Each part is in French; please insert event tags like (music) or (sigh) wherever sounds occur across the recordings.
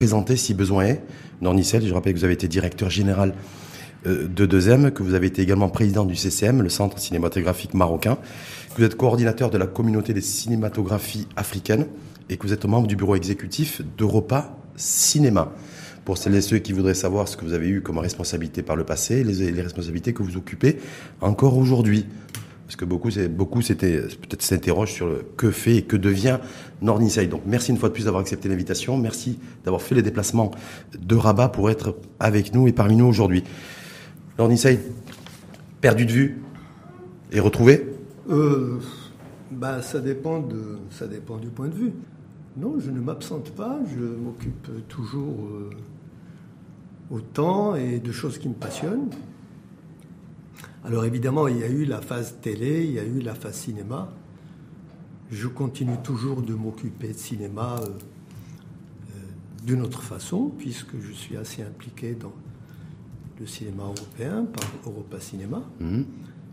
présenter si besoin est. Nornicel, je rappelle que vous avez été directeur général euh, de 2M, que vous avez été également président du CCM, le Centre cinématographique marocain, que vous êtes coordinateur de la communauté des cinématographies africaines et que vous êtes membre du bureau exécutif d'Europa Cinéma. Pour celles et ceux qui voudraient savoir ce que vous avez eu comme responsabilité par le passé, les, les responsabilités que vous occupez encore aujourd'hui. Parce que beaucoup, beaucoup peut-être s'interrogent sur le que fait et que devient Nordiside. Donc merci une fois de plus d'avoir accepté l'invitation. Merci d'avoir fait les déplacements de Rabat pour être avec nous et parmi nous aujourd'hui. Nordiside, perdu de vue et retrouvé euh, bah, ça, dépend de, ça dépend du point de vue. Non, je ne m'absente pas, je m'occupe toujours euh, autant et de choses qui me passionnent. Alors évidemment, il y a eu la phase télé, il y a eu la phase cinéma. Je continue toujours de m'occuper de cinéma euh, euh, d'une autre façon, puisque je suis assez impliqué dans le cinéma européen par Europa Cinéma, mhm.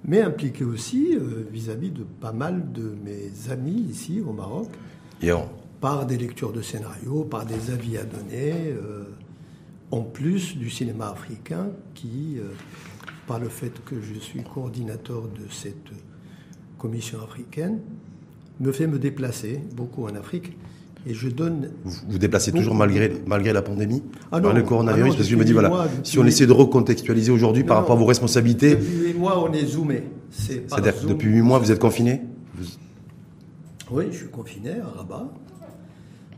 mais impliqué aussi euh, vis-à-vis de pas mal de mes amis ici au Maroc, par des lectures de scénarios, par des avis à donner, en plus du cinéma africain qui par le fait que je suis coordinateur de cette commission africaine, me fait me déplacer beaucoup en Afrique. Et je donne. Vous vous déplacez toujours malgré, malgré la pandémie ah non, le coronavirus ah Parce que je me dis, voilà, si on essaie de recontextualiser aujourd'hui par rapport à vos responsabilités. Depuis 8 mois, on est zoomé. C'est-à-dire que depuis 8 mois, vous êtes confiné Oui, je suis confiné à Rabat.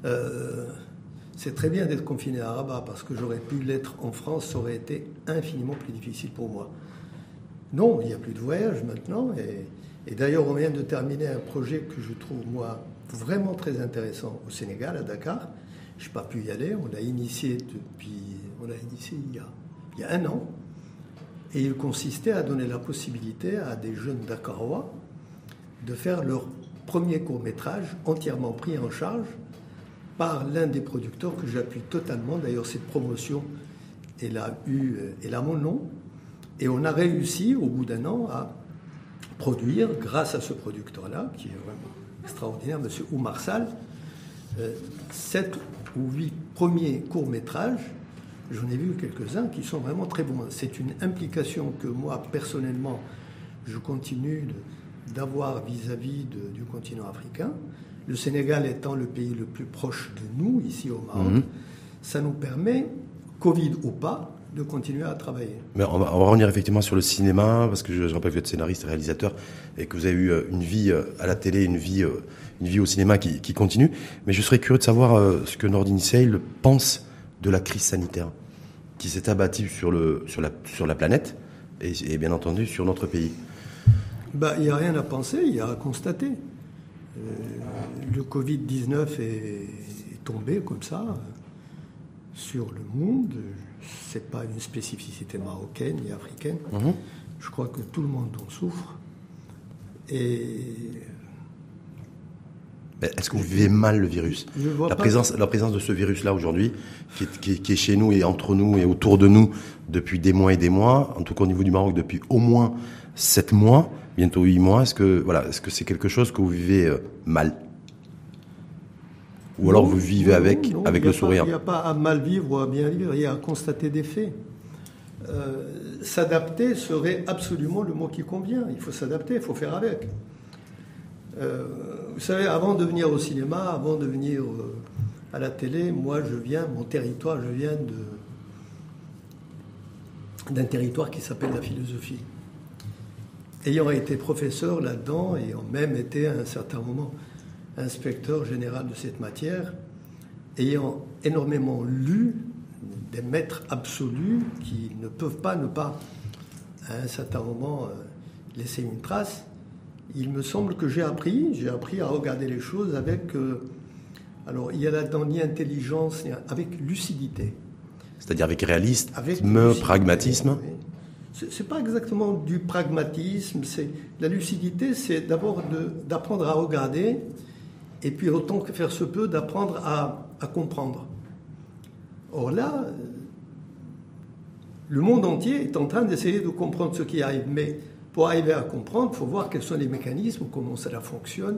Euh, c'est très bien d'être confiné à Rabat parce que j'aurais pu l'être en France, ça aurait été infiniment plus difficile pour moi. Non, il n'y a plus de voyage maintenant. Et, d'ailleurs, on vient de terminer un projet que je trouve, moi, vraiment très intéressant au Sénégal, à Dakar. Je n'ai pas pu y aller. On l'a initié depuis. On l'a initié il y, a, un an. Et il consistait à donner la possibilité à des jeunes Dakarois de faire leur premier court métrage entièrement pris en charge par l'un des producteurs que j'appuie totalement. D'ailleurs, cette promotion, elle a, eu, elle a mon nom. Et on a réussi, au bout d'un an, à produire, grâce à ce producteur-là, qui est vraiment extraordinaire, M. Oumar Sall, euh, sept ou huit premiers courts-métrages. J'en ai vu quelques-uns qui sont vraiment très bons. C'est une implication que moi, personnellement, je continue d'avoir vis-à-vis du continent africain le Sénégal étant le pays le plus proche de nous, ici au Maroc, mhm. ça nous permet, Covid ou pas, de continuer à travailler. Mais on va, revenir effectivement sur le cinéma, parce que je, rappelle que vous êtes scénariste et réalisateur, et que vous avez eu euh, une vie euh, à la télé, une vie, euh, une vie au cinéma qui, continue. Mais je serais curieux de savoir ce que Nordin Sale pense de la crise sanitaire qui s'est abattue sur, le, sur, la, sur la planète et, bien entendu sur notre pays. Bah, il n'y a rien à penser, il y a à constater. Euh, le Covid-19 est, tombé comme ça sur le monde. Ce n'est pas une spécificité marocaine ni africaine. Mhm. Je crois que tout le monde en souffre. Et est-ce que vous vivez mal le virus la, présence, la présence de ce virus-là aujourd'hui, qui, est chez nous et entre nous et autour de nous depuis des mois et des mois, en tout cas au niveau du Maroc depuis au moins sept mois, bientôt huit mois, est-ce que voilà, est-ce que c'est quelque chose que vous vivez euh, mal Ou alors vous vivez avec, avec le sourire Il n'y a pas à mal vivre ou à bien vivre, il y a à constater des faits. Euh, s'adapter serait absolument le mot qui convient. Il faut s'adapter, il faut faire avec. Euh, vous savez, avant de venir au cinéma, avant de venir à la télé, moi je viens, mon territoire, je viens d'un territoire qui s'appelle la philosophie ayant été professeur là-dedans, ayant même été à un certain moment inspecteur général de cette matière, ayant énormément lu des maîtres absolus qui ne peuvent pas ne pas, à un certain moment, euh, laisser une trace, il me semble que j'ai appris, j'ai appris à regarder les choses avec, euh, alors il y a là-dedans ni intelligence, ni, avec lucidité. C'est-à-dire avec réalisme, avec pragmatisme c'est pas exactement du pragmatisme, c'est la lucidité, c'est d'abord d'apprendre à regarder et puis autant que faire se peut d'apprendre à, comprendre. Or là, le monde entier est en train d'essayer de comprendre ce qui arrive, mais pour arriver à comprendre, il faut voir quels sont les mécanismes, comment cela fonctionne,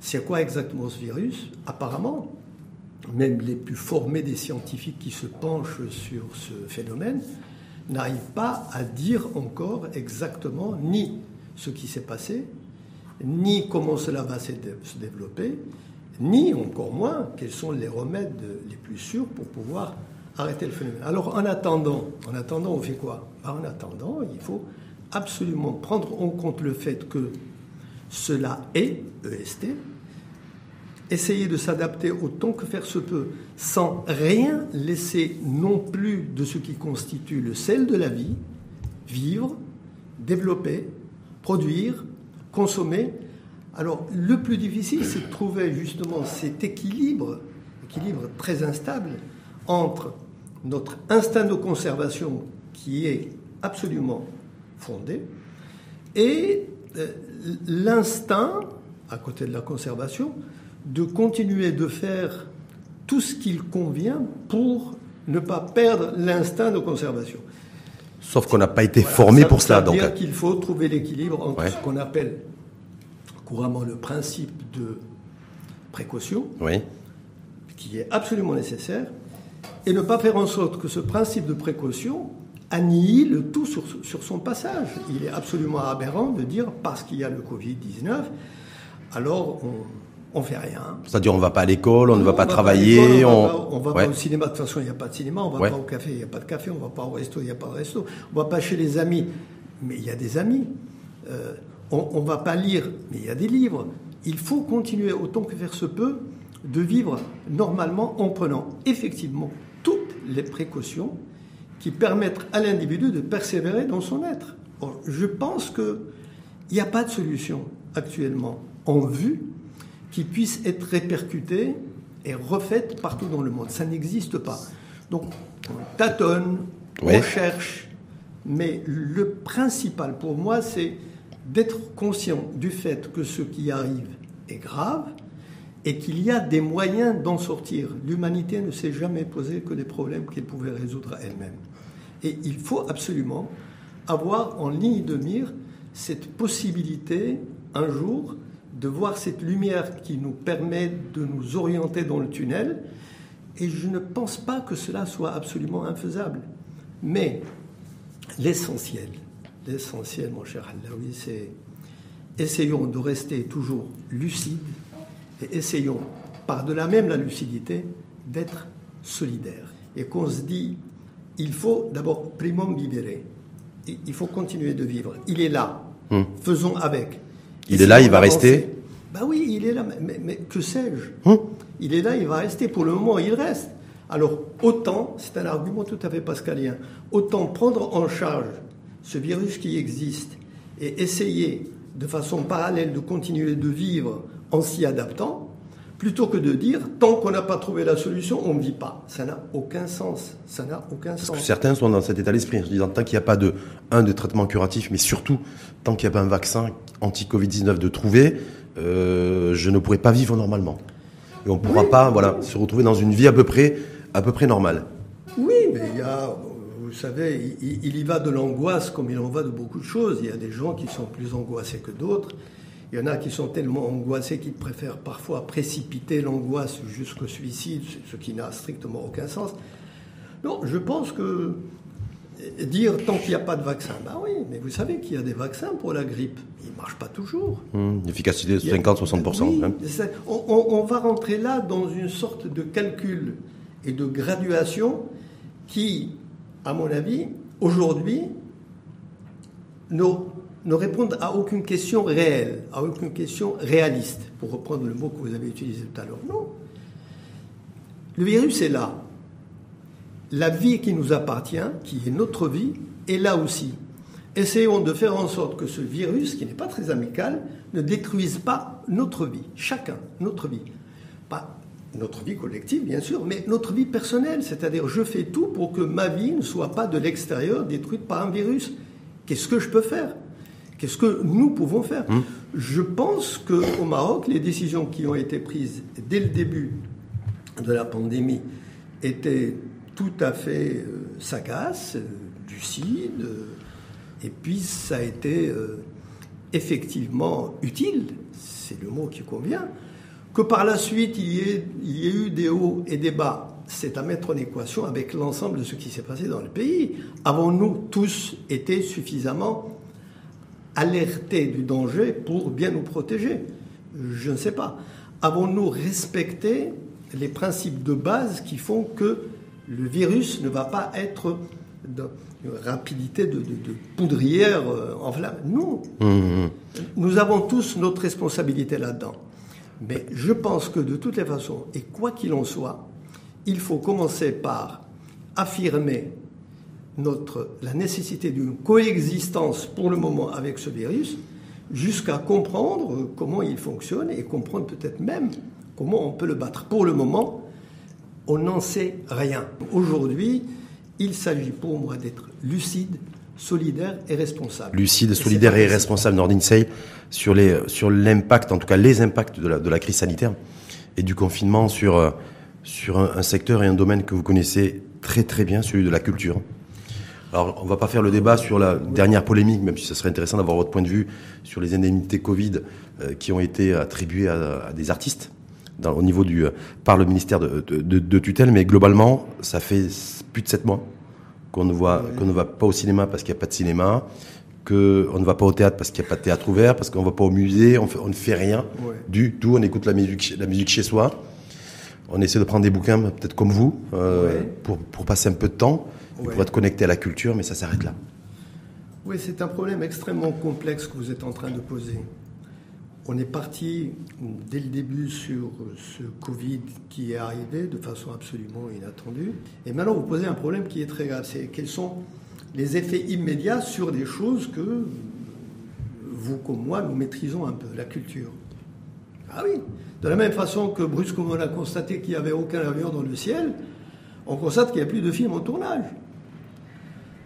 c'est quoi exactement ce virus. Apparemment, même les plus formés des scientifiques qui se penchent sur ce phénomène, n'arrivent pas à dire encore exactement ni ce qui s'est passé, ni comment cela va se développer, ni encore moins quels sont les remèdes les plus sûrs pour pouvoir arrêter le phénomène. Alors en attendant, en attendant, on fait quoi? Ben, En attendant, il faut absolument prendre en compte le fait que cela est EST, essayer de s'adapter autant que faire se peut, sans rien laisser non plus de ce qui constitue le sel de la vie, vivre, développer, produire, consommer. Alors le plus difficile, c'est de trouver justement cet équilibre, équilibre très instable, entre notre instinct de conservation qui est absolument fondé et euh, l'instinct, à côté de la conservation, de continuer de faire tout ce qu'il convient pour ne pas perdre l'instinct de conservation. Sauf qu'on n'a pas été formé pour cela. C'est-à-dire euh, qu'il faut trouver l'équilibre entre ce qu'on appelle couramment le principe de précaution, qui est absolument nécessaire, et ne pas faire en sorte que ce principe de précaution annihile tout sur, sur son passage. Il est absolument aberrant de dire parce qu'il y a le Covid-19, alors on ne fait rien. C'est-à-dire on ne va pas à l'école, on ne va pas travailler. on ne va, pas, au cinéma, de toute façon il n'y a pas de cinéma, on ne va pas au café, il n'y a pas de café, on ne va pas au resto, il n'y a pas de resto, on ne va pas chez les amis, mais il y a des amis. Euh, on ne va pas lire, mais il y a des livres. Il faut continuer autant que faire se peut de vivre normalement en prenant effectivement toutes les précautions qui permettent à l'individu de persévérer dans son être. je pense qu'il n'y a pas de solution actuellement en vue qui puisse être répercutée et refaite partout dans le monde. Ça n'existe pas. Donc, on tâtonne, on cherche, mais le principal pour moi, c'est d'être conscient du fait que ce qui arrive est grave, et qu'il y a des moyens d'en sortir. L'humanité ne s'est jamais posé que des problèmes qu'elle pouvait résoudre elle-même. Et il faut absolument avoir en ligne de mire cette possibilité, un jour, de voir cette lumière qui nous permet de nous orienter dans le tunnel. Et je ne pense pas que cela soit absolument infaisable. Mais l'essentiel, l'essentiel, mon cher Allaoui, c'est essayons de rester toujours lucides et essayons, par-delà même la lucidité, d'être solidaires. Et qu'on se dit, il faut d'abord primum vivere. Il faut continuer de vivre. Il est là. Hmm. Faisons avec. Il est là, il va rester Ben oui, il est là. Mais, que sais-je hmm. Il est là, il va rester. Pour le moment, il reste. Alors, autant, c'est un argument tout à fait pascalien, autant prendre en charge ce virus qui existe et essayer de façon parallèle de continuer de vivre en s'y adaptant, plutôt que de dire tant qu'on n'a pas trouvé la solution, on ne vit pas. Ça n'a aucun sens. Ça n'a aucun sens. certains sont dans cet état d'esprit, en se disant tant qu'il n'y a pas de un de traitement curatif, mais surtout tant qu'il n'y a pas un vaccin anti-Covid-19 de trouver, euh, je ne pourrai pas vivre normalement. Et on ne pourra pas, voilà, se retrouver dans une vie à peu près, à peu près normale. Oui, mais il y a, vous savez, il y va de l'angoisse comme il en va de beaucoup de choses. Il y a des gens qui sont plus angoissés que d'autres. Il y en a qui sont tellement angoissés qu'ils préfèrent parfois précipiter l'angoisse jusqu'au suicide, ce qui n'a strictement aucun sens. Non, je pense que dire tant qu'il n'y a pas de vaccin, ben oui, mais vous savez qu'il y a des vaccins pour la grippe. Ils ne marchent pas toujours. Mmh, efficacité de 50-60%. Hein. on, va rentrer là dans une sorte de calcul et de graduation qui, à mon avis, aujourd'hui, nos ne répondent à aucune question réelle, à aucune question réaliste, pour reprendre le mot que vous avez utilisé tout à l'heure. Non. Le virus est là. La vie qui nous appartient, qui est notre vie, est là aussi. Essayons de faire en sorte que ce virus, qui n'est pas très amical, ne détruise pas notre vie, chacun, notre vie. Pas notre vie collective, bien sûr, mais notre vie personnelle. C'est-à-dire, je fais tout pour que ma vie ne soit pas de l'extérieur détruite par un virus. Qu'est-ce que je peux faire? Qu'est-ce que nous pouvons faire hum. Je pense qu'au Maroc, les décisions qui ont été prises dès le début de la pandémie étaient tout à fait euh, sagaces, euh, lucides, euh, et puis ça a été effectivement utile, c'est le mot qui convient, Que par la suite, il y ait, il y ait eu des hauts et des bas, c'est à mettre en équation avec l'ensemble de ce qui s'est passé dans le pays. Avons-nous tous été suffisamment alertés du danger pour bien nous protéger Je ne sais pas. Avons-nous respecté les principes de base qui font que le virus ne va pas être de rapidité de, poudrière euh, en flamme? Non. Mmh. Nous avons tous notre responsabilité là-dedans. Mais je pense que de toutes les façons, et quoi qu'il en soit, il faut commencer par affirmer notre, la nécessité d'une coexistence pour le moment avec ce virus, jusqu'à comprendre comment il fonctionne et comprendre peut-être même comment on peut le battre. Pour le moment, on n'en sait rien. Aujourd'hui, il s'agit pour moi d'être lucide, solidaire et responsable. Lucide, solidaire et, responsable, Nordin Sey, sur les sur l'impact, en tout cas les impacts de la, de la crise sanitaire et du confinement sur euh, sur un, secteur et un domaine que vous connaissez très très bien, celui de la culture. Alors, on va pas faire le débat sur la dernière polémique, même si ce serait intéressant d'avoir votre point de vue sur les indemnités Covid euh, qui ont été attribuées à, des artistes dans, au niveau du euh, par le ministère de, de, de, tutelle, mais globalement, ça fait plus de sept mois qu'on ne voit qu'on ne va pas au cinéma parce qu'il n'y a pas de cinéma, qu'on ne va pas au théâtre parce qu'il n'y a pas de théâtre ouvert, parce qu'on ne va pas au musée, on, on ne fait rien du tout, on écoute la musique la musique chez soi. On essaie de prendre des bouquins, peut-être comme vous, euh, pour, pour, passer un peu de temps, pour être connecté à la culture, mais ça s'arrête là. Oui, c'est un problème extrêmement complexe que vous êtes en train de poser. On est parti dès le début sur ce Covid qui est arrivé de façon absolument inattendue. Et maintenant, vous posez un problème qui est très grave. C'est quels sont les effets immédiats sur des choses que vous comme moi, nous maîtrisons un peu, la culture. Ah oui, de la même façon que brusquement on a constaté qu'il n'y avait aucun avion dans le ciel, on constate qu'il n'y a plus de films en tournage.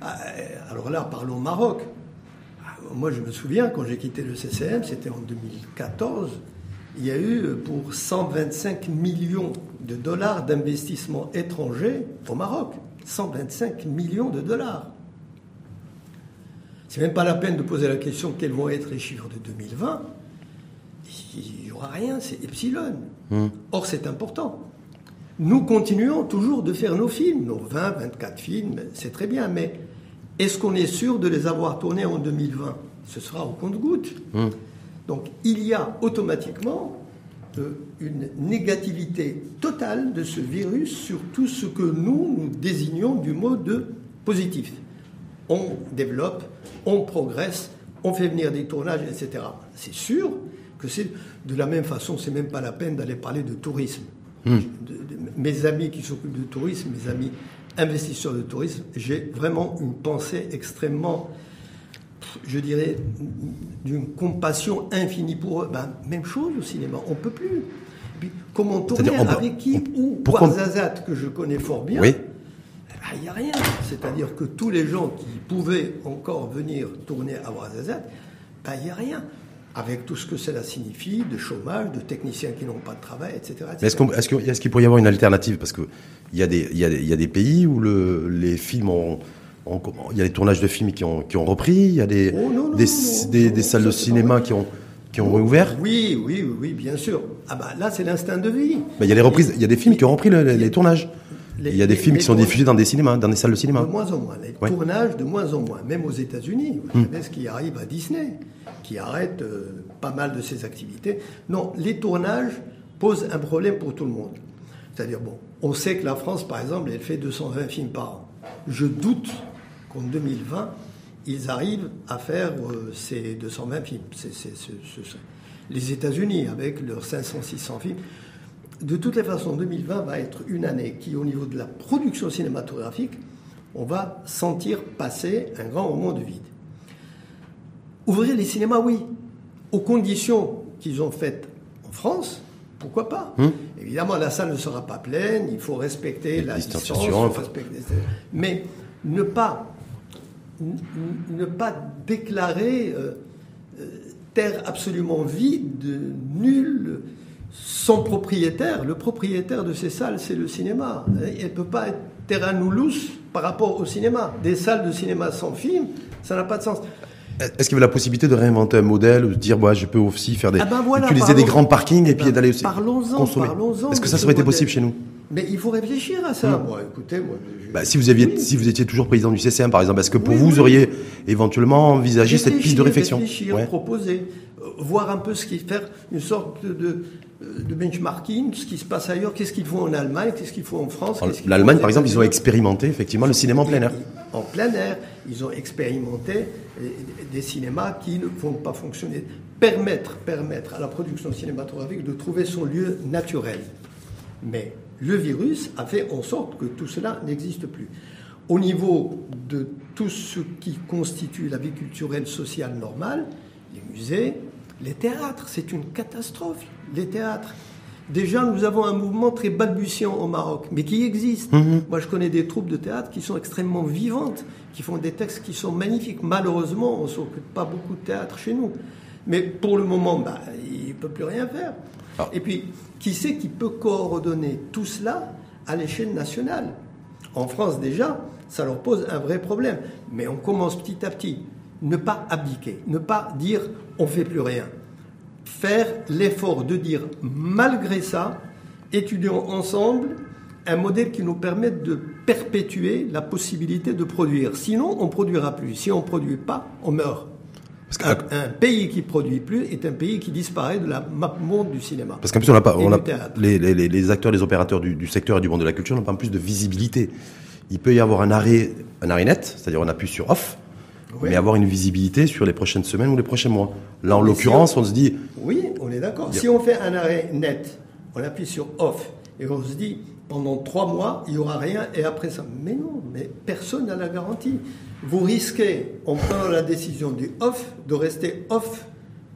Ah, alors là, parlons Maroc. Ah, moi, je me souviens, quand j'ai quitté le CCM, c'était en 2014, il y a eu pour 125 millions de dollars d'investissement étranger au Maroc. 125 millions de dollars. C'est même pas la peine de poser la question quels vont être les chiffres de 2020 il n'y aura rien, c'est epsilon. Hmm. Or, c'est important. Nous continuons toujours de faire nos films, nos 20, 24 films, c'est très bien, mais est-ce qu'on est sûr de les avoir tournés en 2020 Ce sera au compte-goutte. Hmm. Donc, il y a automatiquement euh, une négativité totale de ce virus sur tout ce que nous, nous désignons du mot de positif. On développe, on progresse, on fait venir des tournages, etc. C'est sûr, que c'est de la même façon, c'est même pas la peine d'aller parler de tourisme. Hmm. mes amis qui s'occupent de tourisme, mes amis investisseurs de tourisme, j'ai vraiment une pensée extrêmement, je dirais, d'une compassion infinie pour eux. Ben, même chose au cinéma, on peut plus. puis, comment tourner avec qui Ou Warzazat, que je connais fort bien. Oui. Il n'y a rien. C'est-à-dire que tous les gens qui pouvaient encore venir tourner à Warzazat, ben, il n'y a rien avec tout ce que cela signifie, de chômage, de techniciens qui n'ont pas de travail, etc. Est-ce qu'il pourrait y avoir une alternative? Parce qu'il y, a des, y, a y a des pays où le, les films ont... Il y a des tournages de films qui ont, qui ont repris, il y a des, oh, des, des, salles de cinéma qui ont, qui ont réouvert? Oui, oui, oui, bien sûr. Ah bah là, c'est l'instinct de vie. il y a des reprises, il y a des films qui ont repris les, tournages. Il y a des films qui sont diffusés dans des cinémas, dans des salles de cinéma. De moins en moins. Les tournages, de moins en moins. Même aux États-Unis. Vous hmm. savez ce qui arrive à Disney qui arrête euh, pas mal de ses activités. Non, les tournages posent un problème pour tout le monde. C'est-à-dire, bon, on sait que la France, par exemple, elle fait 220 films par an. Je doute qu'en 2020, ils arrivent à faire euh, ces 220 films. les États-Unis, avec leurs 500-600 films. De toutes les façons, 2020 va être une année qui, au niveau de la production cinématographique, on va sentir passer un grand moment de vide. Ouvrir les cinémas, oui, aux conditions qu'ils ont faites en France, pourquoi pas hum. Évidemment, la salle ne sera pas pleine, il faut respecter la distanciation, mais ne pas, ne pas déclarer euh, euh, terre absolument vide, nulle, sans propriétaire. Le propriétaire de ces salles, c'est le cinéma. Elle ne peut pas être terrain loose par rapport au cinéma. Des salles de cinéma sans film, ça n'a pas de sens. Est-ce qu'il y avait la possibilité de réinventer un modèle, ou de dire, moi, je peux aussi faire des, Ah ben voilà, utiliser des grands parkings et Eh puis ben, d'aller aussi parlons-en, consommer parlons-en Est-ce que ça aurait été possible chez nous Mais il faut réfléchir à ça. Moi, écoutez, moi, je- Bah, si vous aviez, Oui. si vous étiez toujours président du CCM, par exemple, est-ce que pour Oui, vous, oui. vous auriez éventuellement envisagé cette piste de réflexion réfléchir, Ouais. proposer, euh, voir un peu ce qui faire une sorte de, de, benchmarking, ce qui se passe ailleurs, qu'est-ce qu'ils font en Allemagne, qu'est-ce qu'ils font en France. L'Allemagne, par exemple, ils ont expérimenté effectivement le cinéma en plein air. En plein air, ils ont expérimenté des cinémas qui ne vont pas fonctionner. Permettre, permettre à la production cinématographique de trouver son lieu naturel. Mais le virus a fait en sorte que tout cela n'existe plus. Au niveau de tout ce qui constitue la vie culturelle, sociale normale, les musées, les théâtres, c'est une catastrophe. Les théâtres. Déjà, nous avons un mouvement très balbutiant au Maroc, mais qui existe. Moi, je connais des troupes de théâtre qui sont extrêmement vivantes, qui font des textes qui sont magnifiques. Malheureusement, on ne s'occupe pas beaucoup de théâtre chez nous. Mais pour le moment, bah, il ne peut plus rien faire. Ah. Et puis, qui c'est qui peut coordonner tout cela à l'échelle nationale? En France, déjà, ça leur pose un vrai problème. Mais on commence petit à petit. Ne pas abdiquer, ne pas dire on ne fait plus rien. Faire l'effort de dire, malgré ça, étudions ensemble un modèle qui nous permette de perpétuer la possibilité de produire. Sinon, on ne produira plus. Si on ne produit pas, on meurt. Parce Un, un pays qui produit plus est un pays qui disparaît de la map monde du cinéma. Parce qu'en plus, on a pas, Et on du a, théâtre. les, les- les- les acteurs, les opérateurs du, du secteur et du monde de la culture n'ont pas plus de visibilité. Il peut y avoir un arrêt, un arrêt net, c'est-à-dire on appuie sur off, Oui. mais avoir une visibilité sur les prochaines semaines ou les prochains mois. Là, en si l'occurrence, on se dit, Oui, on est d'accord. Si on fait un arrêt net, on appuie sur off et on se dit pendant trois mois, il n'y aura rien et après ça. Mais non, mais personne n'a la garantie. Vous risquez, en prenant la décision du off, de rester off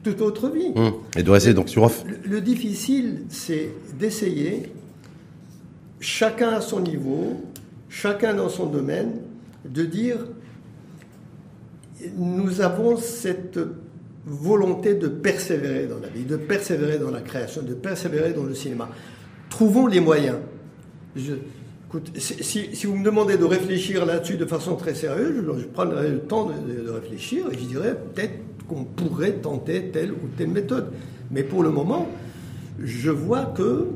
toute votre vie. hum, et de rester donc sur off. Le, le difficile, c'est d'essayer, chacun à son niveau, chacun dans son domaine, de dire nous avons cette volonté de persévérer dans la vie, de persévérer dans la création, de persévérer dans le cinéma. Trouvons les moyens. Si, vous me demandez de réfléchir là-dessus de façon très sérieuse, je, prendrai le temps de, réfléchir et je dirais peut-être qu'on pourrait tenter telle ou telle méthode. Mais pour le moment, je vois que,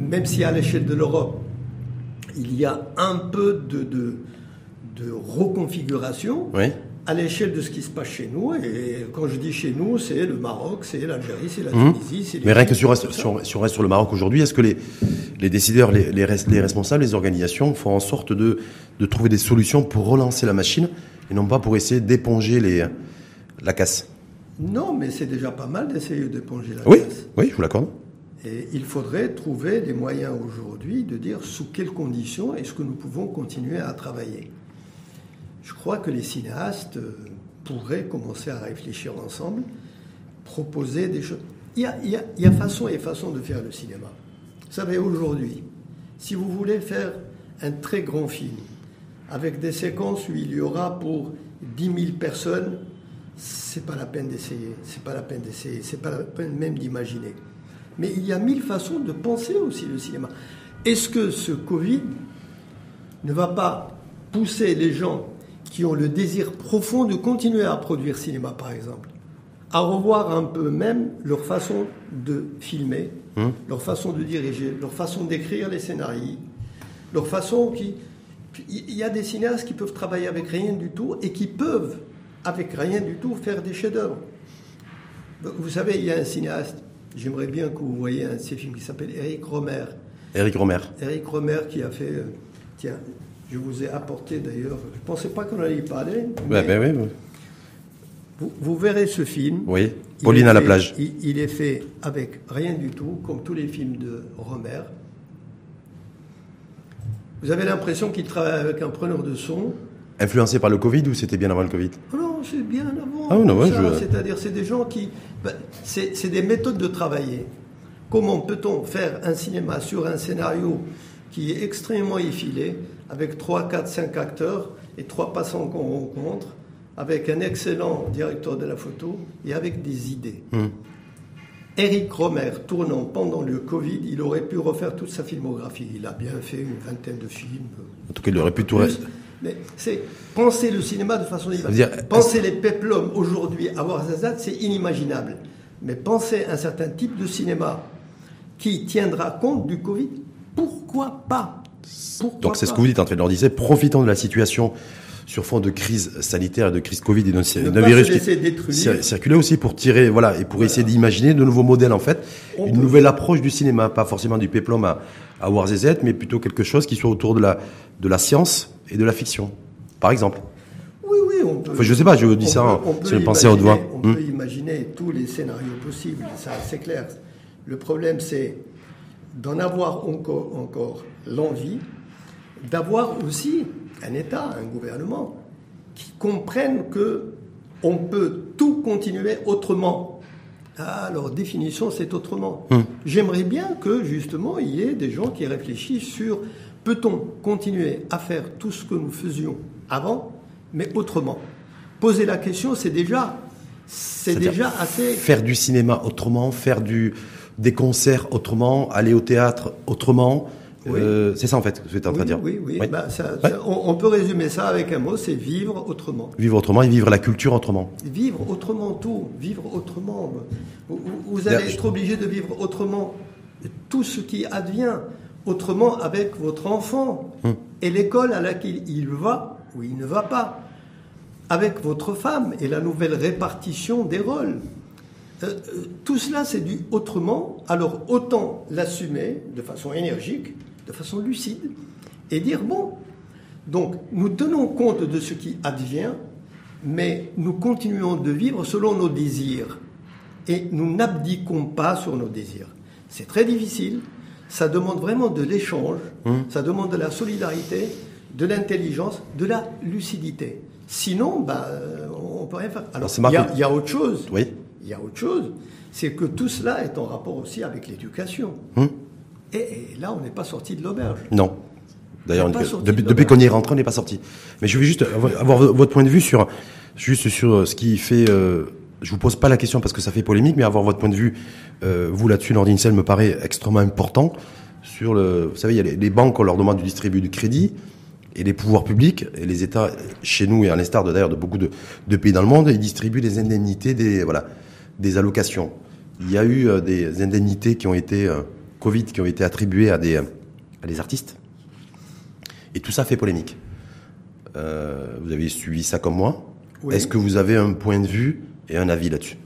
même si à l'échelle de l'Europe, il y a un peu de, de, reconfiguration. À l'échelle de ce qui se passe chez nous. Et quand je dis chez nous, c'est le Maroc, c'est l'Algérie, c'est la Mhm. Tunisie, Mais rien que sur, tout ça. sur, le Maroc aujourd'hui, est-ce que les, les décideurs, les, les responsables, les organisations font en sorte de, de trouver des solutions pour relancer la machine et non pas pour essayer d'éponger les, la casse? Non, mais c'est déjà pas mal d'essayer d'éponger la Oui, casse. oui, je vous l'accorde. Et il faudrait trouver des moyens aujourd'hui de dire sous quelles conditions est-ce que nous pouvons continuer à travailler. Je crois que les cinéastes euh, pourraient commencer à réfléchir ensemble, proposer des choses. Il y a, il façon et façon de faire le cinéma. Vous savez, aujourd'hui, si vous voulez faire un très grand film, avec des séquences où il y aura pour 10 000 personnes, c'est pas la peine d'essayer, c'est pas la peine d'essayer, c'est pas la peine même d'imaginer. Mais il y a mille façons de penser aussi le cinéma. Est-ce que ce Covid ne va pas pousser les gens qui ont le désir profond de continuer à produire cinéma, par exemple, à revoir un peu même leur façon de filmer, leur façon de diriger, leur façon d'écrire les scénarios, leur façon qui... Il y a des cinéastes qui peuvent travailler avec rien du tout et qui peuvent, avec rien du tout, faire des chefs-d'œuvre. Vous savez, il y a un cinéaste, j'aimerais bien que vous voyez un de ses films qui s'appelle Eric Romer. Eric Romer. Eric Romer qui a fait. euh, tiens, je vous ai apporté d'ailleurs. Je ne pensais pas qu'on allait y parler. Mais ben oui. vous, vous verrez ce film. Oui. Pauline à la fait- plage. Il, il est fait avec rien du tout, comme tous les films de Romer. Vous avez l'impression qu'il travaille avec un preneur de son. Influencé par le Covid ou c'était bien avant le Covid Oh non, c'est bien avant. Ah oui, non, ouais, je- C'est-à-dire, c'est des gens qui. ben, c'est des méthodes de travailler. Comment peut-on faire un cinéma sur un scénario qui est extrêmement effilé, avec 3, 4, 5 acteurs et trois passants qu'on rencontre, avec un excellent directeur de la photo et avec des idées Hum. Eric Romer, tournant pendant le Covid, il aurait pu refaire toute sa filmographie. Il a bien fait une vingtaine de films. En tout cas, il aurait pu tout rester. Mais c'est penser le cinéma de façon différente. Penser les peplums aujourd'hui à Warzazat, c'est inimaginable. Mais penser un certain type de cinéma qui tiendra compte du Covid, pourquoi pas? Donc c'est ce que vous dites, en fait, disait, profitant de la situation sur fond de crise sanitaire et de crise Covid et d'un virus qui circulait aussi pour tirer, voilà, et pour essayer d'imaginer de nouveaux modèles, en fait, une nouvelle approche du cinéma, pas forcément du péplum à, à Warzazat, mais plutôt quelque chose qui soit autour de la, de la science et de la fiction, par exemple. Oui, oui, on peut. Enfin, je sais pas, je vous dis ça, je pensais au doigt. On peut imaginer tous les scénarios possibles, ça c'est clair. Le problème, c'est d'en avoir encore, encore l'envie, d'avoir aussi un État, un gouvernement qui comprenne que on peut tout continuer autrement. Alors, définition, c'est autrement. Hum. J'aimerais bien que, justement, il y ait des gens qui réfléchissent sur peut-on continuer à faire tout ce que nous faisions avant, mais autrement Poser la question, c'est déjà, c'est déjà assez. Faire du cinéma autrement, faire du, des concerts autrement, aller au théâtre autrement, euh, c'est ça en fait que vous êtes en train de dire. Oui, oui. Bah, on, peut résumer ça avec un mot, c'est vivre autrement. Vivre autrement et vivre la culture autrement. Vivre autrement tout, vivre autrement. Vous, allez être obligé de vivre autrement tout ce qui advient autrement avec votre enfant hum. et l'école à laquelle il va ou il ne va pas, avec votre femme et la nouvelle répartition des rôles. Euh, euh, tout cela, c'est du autrement. Alors autant l'assumer de façon énergique de façon lucide et dire, bon, donc nous tenons compte de ce qui advient, mais nous continuons de vivre selon nos désirs et nous n'abdiquons pas sur nos désirs. C'est très difficile, ça demande vraiment de l'échange, hum. ça demande de la solidarité, de l'intelligence, de la lucidité. Sinon, bah, on peut rien faire. Alors, il y, a autre chose. Oui. Il y a autre chose. C'est que tout cela est en rapport aussi avec l'éducation. Hum. Et, là, on n'est pas sorti de l'auberge. Non. D'ailleurs, depuis, qu'on y est rentré, on n'est pas sorti. Mais je vais juste avoir votre point de vue sur juste sur euh, ce qui fait. Euh, je vous pose pas la question parce que ça fait polémique, mais avoir votre point de vue, euh, vous là-dessus, Nordicel, me paraît extrêmement important. Sur le, vous savez, il y a les, banques, on leur demande de distribuer du crédit, et les pouvoirs publics et les États, chez nous et à l'instar d'ailleurs de beaucoup de, de, pays dans le monde, ils distribuent des indemnités, des voilà, des allocations. Il y a eu euh, des indemnités qui ont été Covid qui ont été attribués à des, à des artistes. Et tout ça fait polémique. Euh, vous avez suivi ça comme moi. Est-ce que vous avez un point de vue et un avis là-dessus?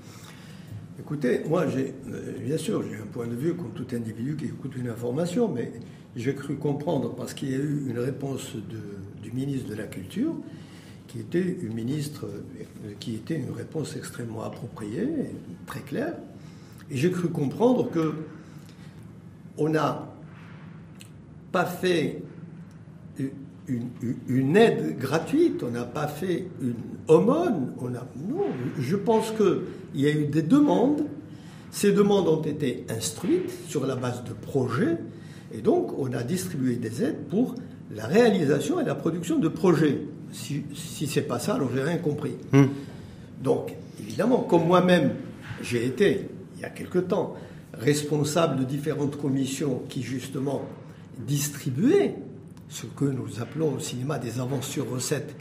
Écoutez, moi, j'ai, euh, bien sûr, j'ai un point de vue comme tout individu qui écoute une information, mais j'ai cru comprendre, parce qu'il y a eu une réponse de, du ministre de la Culture, qui était une ministre, euh, qui était une réponse extrêmement appropriée, très claire, et j'ai cru comprendre que on n'a pas fait une, aide gratuite, on n'a pas fait une aumône, on a, non, je pense qu'il y a eu des demandes, ces demandes ont été instruites sur la base de projets, et donc on a distribué des aides pour la réalisation et la production de projets. Si, si c'est pas ça, alors j'ai rien compris. Hmm. Donc, évidemment, comme moi-même, j'ai été, il y a quelque temps, responsable de différentes commissions qui justement distribuaient ce que nous appelons au cinéma des avances sur recettes.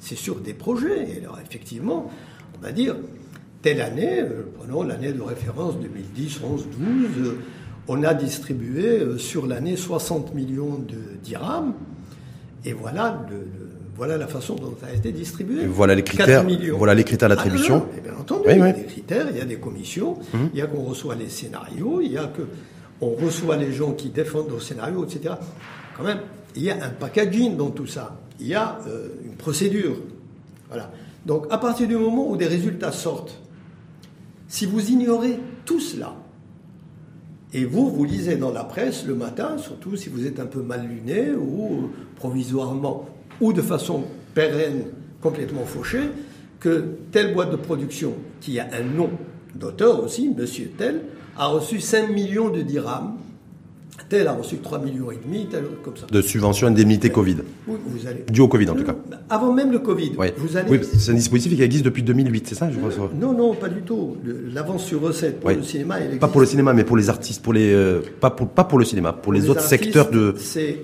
C'est sur des projets. Et alors effectivement, on va dire, telle année, euh, prenons l'année de référence 2010, 11, 12, on a distribué euh, sur l'année 60 millions de dirhams. Et voilà le voilà la façon dont ça a été distribué. voilà les critères. Voilà les critères d'attribution. Ah, bien entendu, il y a des critères, il y a des commissions, mhm. il y a qu'on reçoit les scénarios, il y a que on reçoit les gens qui défendent nos scénarios, etc. Quand même, il y a un packaging dans tout ça. Il y a euh, une procédure. Voilà. Donc, à partir du moment où des résultats sortent, si vous ignorez tout cela, et vous, vous lisez dans la presse le matin, surtout si vous êtes un peu mal luné ou provisoirement ou de façon pérenne, complètement fauchée, que telle boîte de production, qui a un nom d'auteur aussi, monsieur tel, a reçu 5 millions de dirhams, tel a reçu 3 millions et demi, tel comme ça. De subvention indemnité Covid. Oui, vous allez. Dû au Covid en tout cas. Avant même le Covid. Oui, vous allez... oui c'est un dispositif qui existe depuis 2008, c'est ça je crois Non, non, pas du tout. L'avance sur recette pour le cinéma, elle existe. Pas pour le cinéma, mais pour les artistes, pour les, euh, pas, pour, pas pour le cinéma, pour, les, autres secteurs de. C'est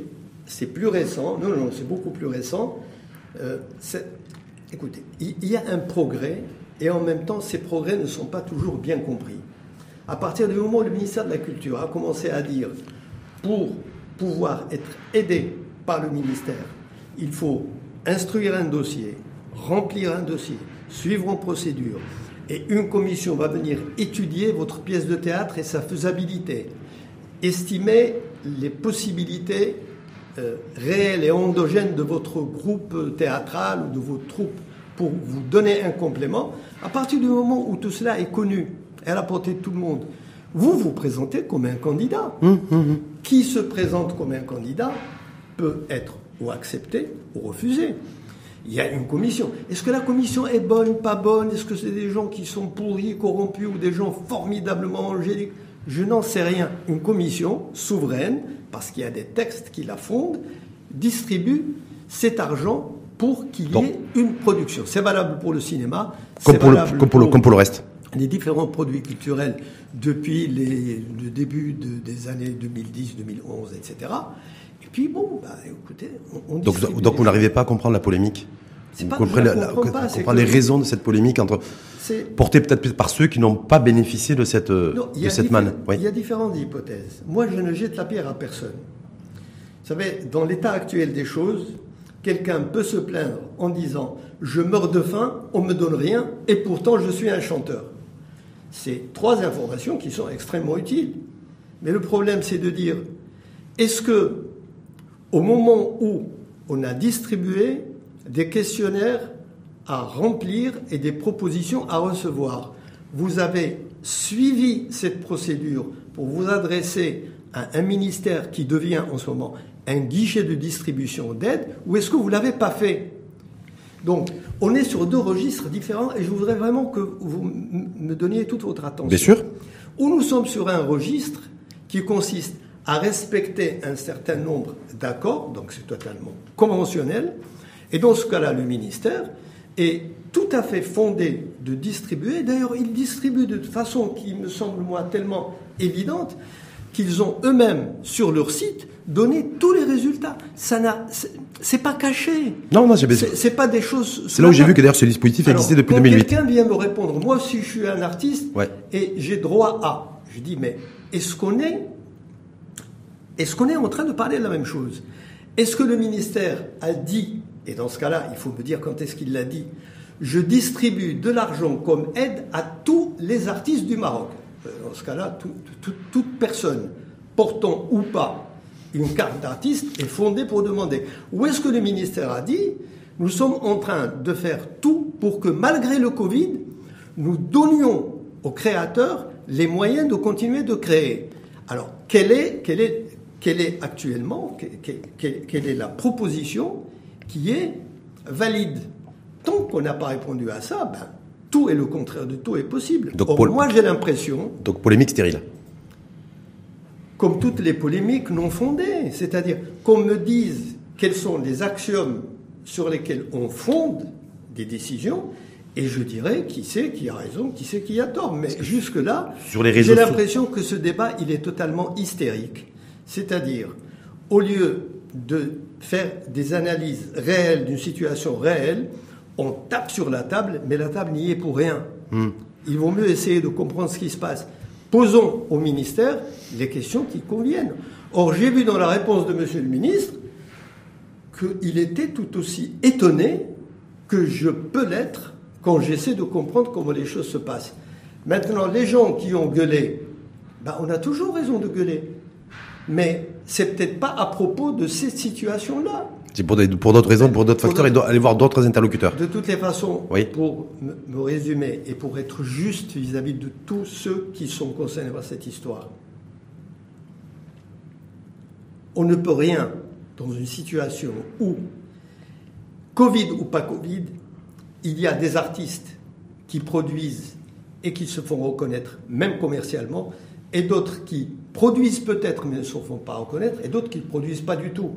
c'est plus récent. Non, non, c'est beaucoup plus récent. Euh, écoutez, il y a un progrès et en même temps, ces progrès ne sont pas toujours bien compris. À partir du moment où le ministère de la Culture a commencé à dire, pour pouvoir être aidé par le ministère, il faut instruire un dossier, remplir un dossier, suivre en procédure, et une commission va venir étudier votre pièce de théâtre et sa faisabilité, estimer les possibilités euh, réelles et endogènes de votre groupe théâtral ou de vos troupes pour vous donner un complément. À partir du moment où tout cela est connu et à la portée de tout le monde, vous vous présentez comme un candidat. Hum, hum, hum. Qui se présente comme un candidat peut être ou accepté ou refusé. Il y a une commission. Est-ce que la commission est bonne, pas bonne? Est-ce que c'est des gens qui sont pourris, corrompus ou des gens formidablement angéliques? Je n'en sais rien. Une commission souveraine, parce qu'il y a des textes qui la fondent, distribue cet argent pour qu'il y ait une production. C'est valable pour le cinéma. Comme pour, le, comme, pour le, reste. Les différents produits culturels depuis le début des années 2010, 2011, etc. Et puis bon, bah, écoutez, on, donc, donc vous n'arrivez pas à comprendre la polémique vous pas, comprenez, les raisons de cette polémique entre portée peut-être par ceux qui n'ont pas bénéficié de cette de cette manne. Il y a différentes hypothèses. Moi, je ne jette la pierre à personne. Vous savez, dans l'état actuel des choses, quelqu'un peut se plaindre en disant je meurs de faim, on me donne rien, et pourtant je suis un chanteur. C'est trois informations qui sont extrêmement utiles. Mais le problème, c'est de dire est-ce que au moment où on a distribué des questionnaires à remplir et des propositions à recevoir, vous avez suivi cette procédure pour vous adresser à un ministère qui devient en ce moment un guichet de distribution d'aide, ou est-ce que vous ne l'avez pas fait? Donc, on est sur deux registres différents et je voudrais vraiment que vous me donniez toute votre attention. Bien sûr. Où nous sommes sur un registre qui consiste à respecter un certain nombre d'accords, donc c'est totalement conventionnel, et dans ce cas-là, le ministère est tout à fait fondé de distribuer. D'ailleurs, il distribue de façon qui me semble, moi, tellement évidente qu'ils ont eux-mêmes sur leur site donné tous les résultats. Ça n'a, c'est pas caché. Non, non, c'est pas des choses. C'est là où j'ai vu que d'ailleurs ce dispositif existait depuis quand 2008. Quelqu'un vient me répondre, moi si je suis un artiste et j'ai droit à, je dis mais est-ce qu'on est, est-ce qu'on est en train de parler de la même chose? Est-ce que le ministère a dit, et dans ce cas-là, il faut me dire quand est-ce qu'il l'a dit, je distribue de l'argent comme aide à tous les artistes du Maroc. Euh, dans ce cas-là, toute personne portant ou pas une carte d'artiste est fondée pour demander. Où est-ce que le ministère a dit nous sommes en train de faire tout pour que malgré le Covid, nous donnions aux créateurs les moyens de continuer de créer. Alors, quelle est, actuellement, quelle, est la proposition qui est valide Tant qu'on n'a pas répondu à ça, ben, tout est le contraire de tout est possible. Donc, moi, j'ai l'impression. Donc, polémique stérile comme toutes les polémiques non fondées, c'est-à-dire qu'on me dise quels sont les axiomes sur lesquels on fonde des décisions, et je dirais qui c'est qui a raison, qui c'est qui a tort. Mais jusque-là, j'ai l'impression que ce débat, il est totalement hystérique. C'est-à-dire, au lieu de faire des analyses réelles d'une situation réelle, on tape sur la table, mais la table n'y est pour rien. Hmm. Il vaut mieux essayer de comprendre ce qui se passe. Posons au ministère les questions qui conviennent. Or, j'ai vu dans la réponse de Monsieur le ministre qu'il était tout aussi étonné que je peux l'être quand j'essaie de comprendre comment les choses se passent. Maintenant, les gens qui ont gueulé, ben, on a toujours raison de gueuler. Mais c'est peut-être pas à propos de cette situation-là. C'est pour, d'autres raisons, pour d'autres facteurs, et aller voir d'autres interlocuteurs. De toutes les façons, pour me, résumer et pour être juste vis-à-vis de tous ceux qui sont concernés par cette histoire, on ne peut rien dans une situation où, Covid ou pas Covid, il y a des artistes qui produisent et qui se font reconnaître, même commercialement, et d'autres qui produisent peut-être mais ne se font pas reconnaître, et d'autres qui ne produisent pas du tout.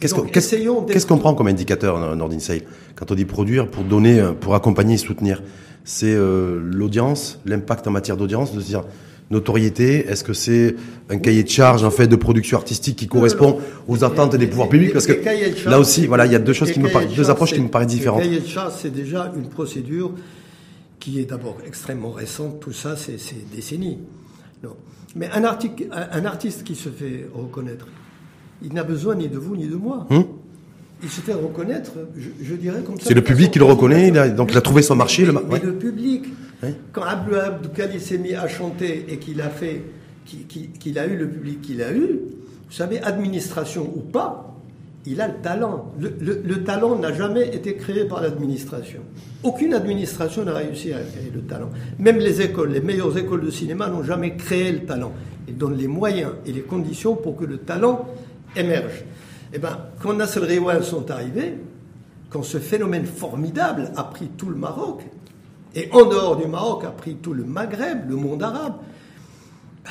Qu'est-ce qu'on prend comme indicateur, Nord Sale Quand on dit produire pour donner, pour accompagner et soutenir, c'est euh, l'audience, l'impact en matière d'audience, de se dire notoriété Est-ce que c'est un cahier de charge en fait de production artistique qui correspond aux attentes des pouvoirs publics? Parce que là aussi, voilà, il y a deux choses qui me paraissent, deux approches qui me paraissent différentes. Le cahier de charge, c'est déjà une procédure qui est d'abord extrêmement récente. Tout ça, c'est décennies. Non. Mais un, un, artiste qui se fait reconnaître, il n'a besoin ni de vous ni de moi. Hum il se fait reconnaître, je, dirais comme ça. C'est le public qui le reconnaît, donc il a trouvé son marché. Le, mais le public, quand Abdou Abdoukali s'est mis à chanter et qu'il a fait, qu'il a eu le public qu'il a eu, vous savez, administration ou pas, il a le talent. Le, talent n'a jamais été créé par l'administration. Aucune administration n'a réussi à créer le talent. Même les écoles, les meilleures écoles de cinéma n'ont jamais créé le talent. Ils donnent les moyens et les conditions pour que le talent émerge. Eh bien, quand Nasser Rewan sont arrivés, quand ce phénomène formidable a pris tout le Maroc, et en dehors du Maroc a pris tout le Maghreb, le monde arabe, bah,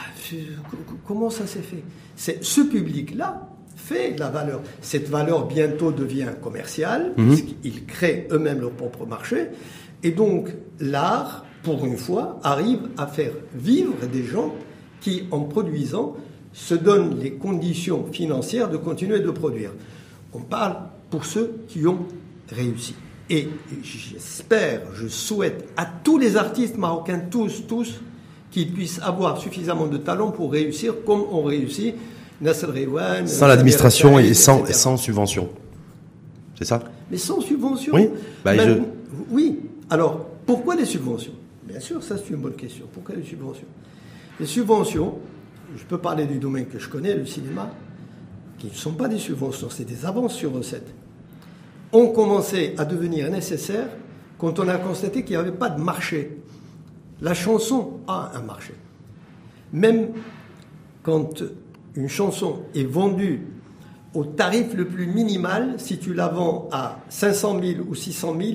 comment ça s'est fait? C'est ce public-là fait de la valeur. Cette valeur bientôt devient commerciale, mhm. puisqu'ils créent eux-mêmes leur propre marché, et donc l'art, pour une fois, arrive à faire vivre des gens qui, en produisant, se donnent les conditions financières de continuer de produire. On parle pour ceux qui ont réussi. Et j'espère, je souhaite à tous les artistes marocains, tous, tous, qu'ils puissent avoir suffisamment de talent pour réussir comme ont réussi Nasser Rewan. Sans l'administration et sans, sans subvention. C'est ça? Mais sans subvention. Oui. Bah, oui. Alors, pourquoi les subventions? Bien sûr, ça c'est une bonne question. Pourquoi les subventions? Les subventions, je peux parler du domaine que je connais, le cinéma, qui ne sont pas des subventions, c'est des avances sur recettes, ont commencé à devenir nécessaires quand on a constaté qu'il n'y avait pas de marché. La chanson a un marché. Même quand une chanson est vendue au tarif le plus minimal, si tu la vends à 500 000 ou 600 000,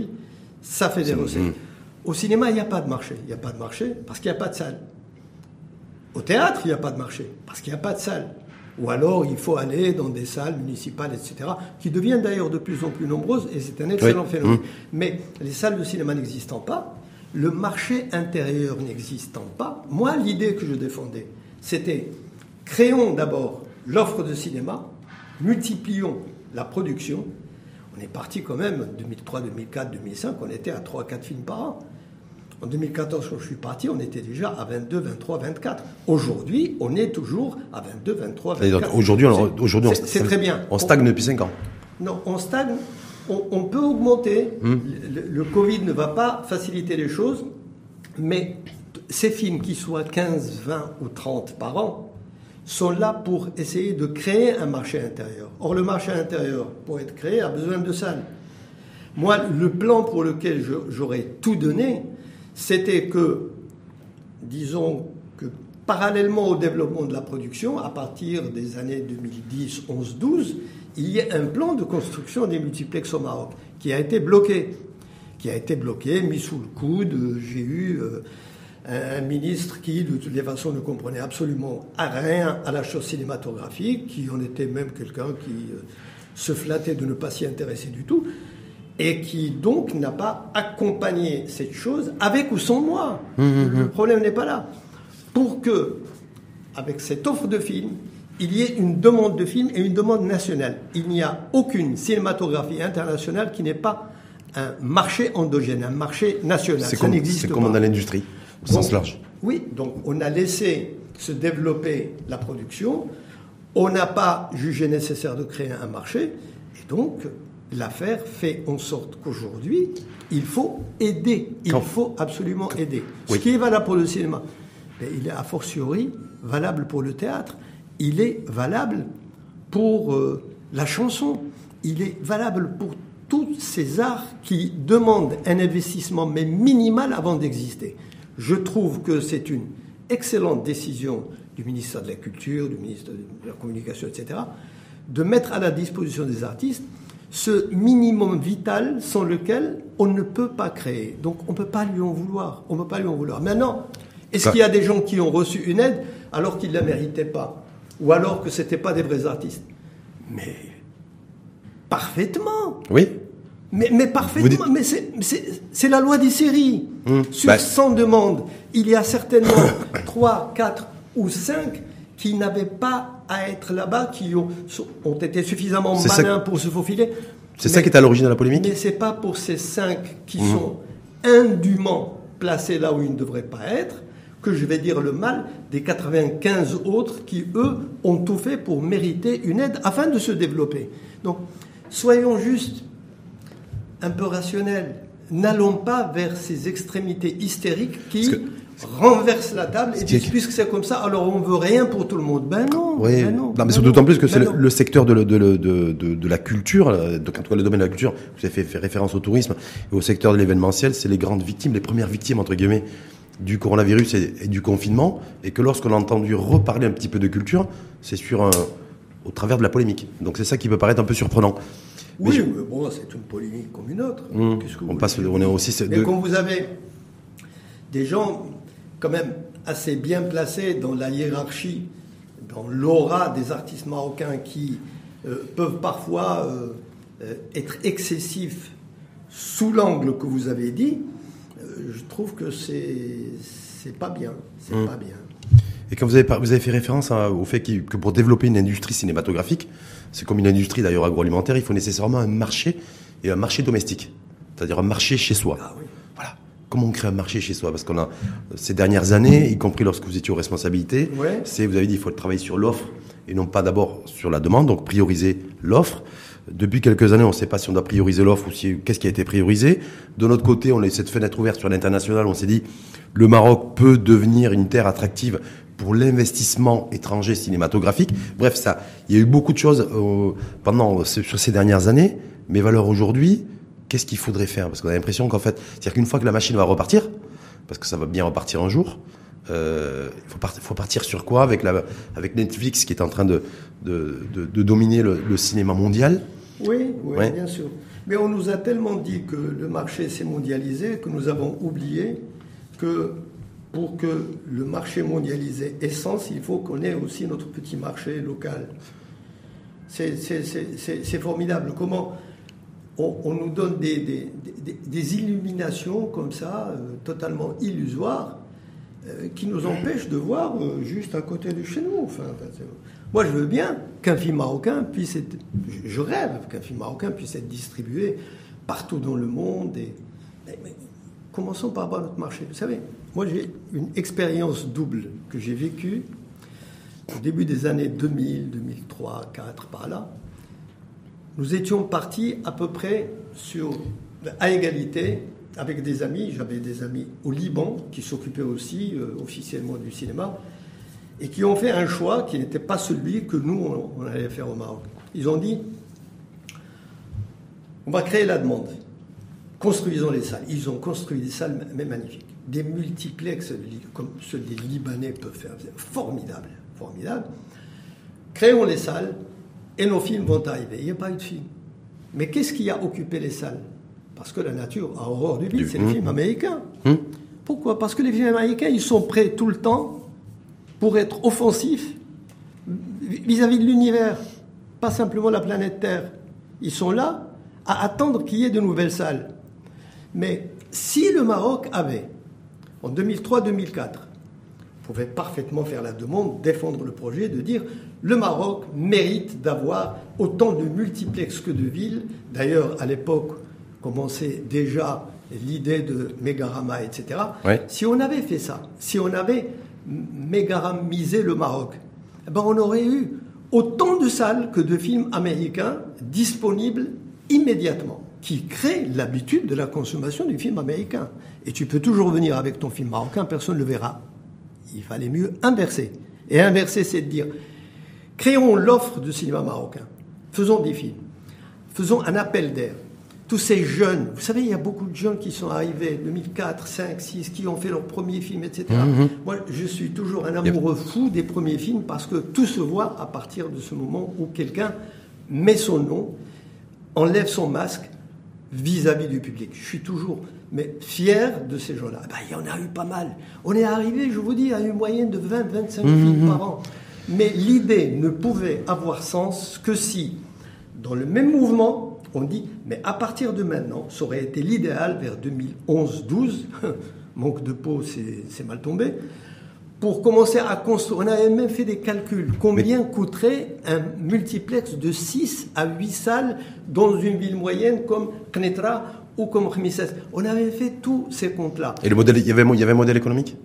ça fait des recettes. Au cinéma, il n'y a pas de marché. Il n'y a pas de marché parce qu'il n'y a pas de salle. Au théâtre, il n'y a pas de marché, parce qu'il n'y a pas de salle. Ou alors, il faut aller dans des salles municipales, etc., qui deviennent d'ailleurs de plus en plus nombreuses, et c'est un excellent phénomène. Mmh. Mais les salles de cinéma n'existant pas, le marché intérieur n'existant pas, moi, l'idée que je défendais, c'était créons d'abord l'offre de cinéma, multiplions la production. On est parti quand même, 2003, 2004, 2005, on était à 3-4 films par an. En 2014, quand je suis parti, on était déjà à 22, 23, 24. Aujourd'hui, on est toujours à 22, 23, 24. Aujourd'hui, aujourd'hui c'est très bien. On stagne depuis 5 ans. Non, on stagne. On, peut augmenter. Hmm. Le, le, Covid ne va pas faciliter les choses, mais ces films, qui soient 15, 20 ou 30 par an, sont là pour essayer de créer un marché intérieur. Or, le marché intérieur, pour être créé, a besoin de salles. Moi, le plan pour lequel j'aurais tout donné, c'était que, disons que parallèlement au développement de la production, à partir des années 2010, 11, 12, il y ait un plan de construction des multiplex au Maroc qui a été bloqué, qui a été bloqué, mis sous le coude. J'ai eu euh, un, ministre qui, de toutes les façons, ne comprenait absolument rien à la chose cinématographique, qui en était même quelqu'un qui euh, se flattait de ne pas s'y intéresser du tout et qui donc n'a pas accompagné cette chose avec ou sans moi. Mmh, mmh, mmh. Le problème n'est pas là. Pour que, avec cette offre de films, il y ait une demande de films et une demande nationale. Il n'y a aucune cinématographie internationale qui n'ait pas un marché endogène, un marché national. C'est comme, comme dans l'industrie, au sens large. Oui, donc on a laissé se développer la production, on n'a pas jugé nécessaire de créer un marché, et donc l'affaire fait en sorte qu'aujourd'hui, il faut aider. Il faut absolument aider. Ce qui est valable pour le cinéma, il est a fortiori valable pour le théâtre. Il est valable pour euh, la chanson. Il est valable pour tous ces arts qui demandent un investissement, mais minimal avant d'exister. Je trouve que c'est une excellente décision du ministère de la Culture, du ministre de la Communication, etc., de mettre à la disposition des artistes ce minimum vital sans lequel on ne peut pas créer. Donc on ne peut pas lui en vouloir. On peut pas lui en vouloir. Maintenant, est-ce qu'il y a des gens qui ont reçu une aide alors qu'ils ne la méritaient pas? Ou alors que ce n'étaient pas des vrais artistes? Mais parfaitement. Oui. Mais, mais parfaitement, mais c'est la loi des séries. Hum. Sur bah. 100 demandes, il y a certainement (coughs) 3, 4 ou 5 qui n'avaient pas à être là-bas, qui ont, ont été suffisamment malins pour se faufiler. C'est ça qui est à l'origine de la polémique? Mais c'est pas pour ces 5 qui hum. sont indûment placés là où ils ne devraient pas être que je vais dire le mal des 95 autres qui, eux, ont tout fait pour mériter une aide afin de se développer. Donc, soyons juste un peu rationnels. N'allons pas vers ces extrémités hystériques qui renversent la table et disent puisque c'est comme ça, alors on veut rien pour tout le monde. Ben non. Oui. Ben non, mais ben c'est d'autant plus que c'est ben le, secteur de, de, de, de, la culture, en tout cas le domaine de la culture, vous avez fait, référence au tourisme et au secteur de l'événementiel, c'est les grandes victimes, les premières victimes entre guillemets du coronavirus et, du confinement, et que lorsqu'on a entendu reparler un petit peu de culture, c'est sur un, au travers de la polémique. Donc c'est ça qui peut paraître un peu surprenant. Oui, mais bon, c'est une polémique comme une autre. Mmh. on passe, on est aussi. Mais quand vous avez des gens quand même assez bien placés dans la hiérarchie, dans l'aura des artistes marocains qui euh, peuvent parfois euh, euh, être excessifs sous l'angle que vous avez dit, je trouve que c'est pas bien. C'est mmh. pas bien. Et quand vous avez, vous avez fait référence au fait que pour développer une industrie cinématographique, c'est comme une industrie d'ailleurs agroalimentaire, il faut nécessairement un marché et un marché domestique, c'est-à-dire un marché chez soi. Ah voilà. Comment on crée un marché chez soi? Parce qu'on a ces dernières années, y compris lorsque vous étiez aux responsabilités, c'est vous avez dit il faut travailler sur l'offre et non pas d'abord sur la demande, donc prioriser l'offre. Depuis quelques années, on ne sait pas si on doit prioriser l'offre ou si qu'est-ce qui a été priorisé. De notre côté, on a cette fenêtre ouverte sur l'international. On s'est dit le Maroc peut devenir une terre attractive pour l'investissement étranger cinématographique. Bref, ça, il y a eu beaucoup de choses euh, pendant sur ces dernières années. Mais valeur aujourd'hui, qu'est-ce qu'il faudrait faire? Parce qu'on a l'impression qu'en fait, c'est-à-dire qu'une fois que la machine va repartir, parce que ça va bien repartir un jour, euh, il faut, faut, partir sur quoi? Avec, la, avec Netflix qui est en train de, de, de, dominer le, cinéma mondial Oui, oui bien sûr. Mais on nous a tellement dit que le marché s'est mondialisé que nous avons oublié que pour que le marché mondialisé sens, il faut qu'on ait aussi notre petit marché local. C'est formidable. Comment on, nous donne des, illuminations comme ça, euh, totalement illusoires, euh, qui nous empêchent de voir euh, juste à côté de chez nous. Enfin, moi, je veux bien qu'un film marocain puisse être. Je rêve qu'un film marocain puisse être distribué partout dans le monde. Commençons par avoir notre marché. Vous savez, moi, j'ai une expérience double que j'ai vécue au début des années 2000, 2003, 2004, par là. Nous étions partis à peu près sur, à égalité avec des amis. J'avais des amis au Liban qui s'occupaient aussi euh, officiellement du cinéma et qui ont fait un choix qui n'était pas celui que nous, on allait faire au Maroc. Ils ont dit, on va créer la demande. Construisons les salles. Ils ont construit des salles magnifiques des multiplex comme ceux des Libanais peuvent faire. Formidable, formidable. Créons les salles et nos films vont arriver. Il n'y a pas eu de film. Mais qu'est-ce qui a occupé les salles? Parce que la nature a horreur du vide, c'est les mmh. films américains. Mmh. Pourquoi? Parce que les films américains, ils sont prêts tout le temps pour être offensifs vis-à-vis de l'univers, pas simplement la planète Terre. Ils sont là à attendre qu'il y ait de nouvelles salles. Mais si le Maroc avait en 2003-2004, pouvait parfaitement faire la demande, défendre le projet, de dire le Maroc mérite d'avoir autant de multiplex que de villes. D'ailleurs, à l'époque, commençait déjà l'idée de Mégarama, etc. Si on avait fait ça, si on avait mégaramisé le Maroc, eh ben on aurait eu autant de salles que de films américains disponibles immédiatement qui crée l'habitude de la consommation du film américain. Et tu peux toujours venir avec ton film marocain, personne ne le verra. Il fallait mieux inverser. Et inverser, c'est de dire, créons l'offre de cinéma marocain, faisons des films, faisons un appel d'air. Tous ces jeunes, vous savez, il y a beaucoup de jeunes qui sont arrivés, 2004, 5, 6, qui ont fait leur premier film, etc. Mm-hmm. Moi, je suis toujours un amoureux fou des premiers films parce que tout se voit à partir de ce moment où quelqu'un met son nom, enlève son masque vis-à-vis du public. Je suis toujours mais fier de ces gens-là. Ben, il y en a eu pas mal. On est arrivé, je vous dis, à une moyenne de 20-25 mmh, films mmh. par an. Mais l'idée ne pouvait avoir sens que si, dans le même mouvement, on dit, mais à partir de maintenant, ça aurait été l'idéal vers 2011-12, (laughs) manque de peau, c'est mal tombé, pour commencer à construire. On avait même fait des calculs. Combien coûterait un multiplex de 6 à 8 salles dans une ville moyenne comme Knetra ou comme Khmises On avait fait tous ces comptes-là. Et le modèle, il y avait, il y avait un modèle économique?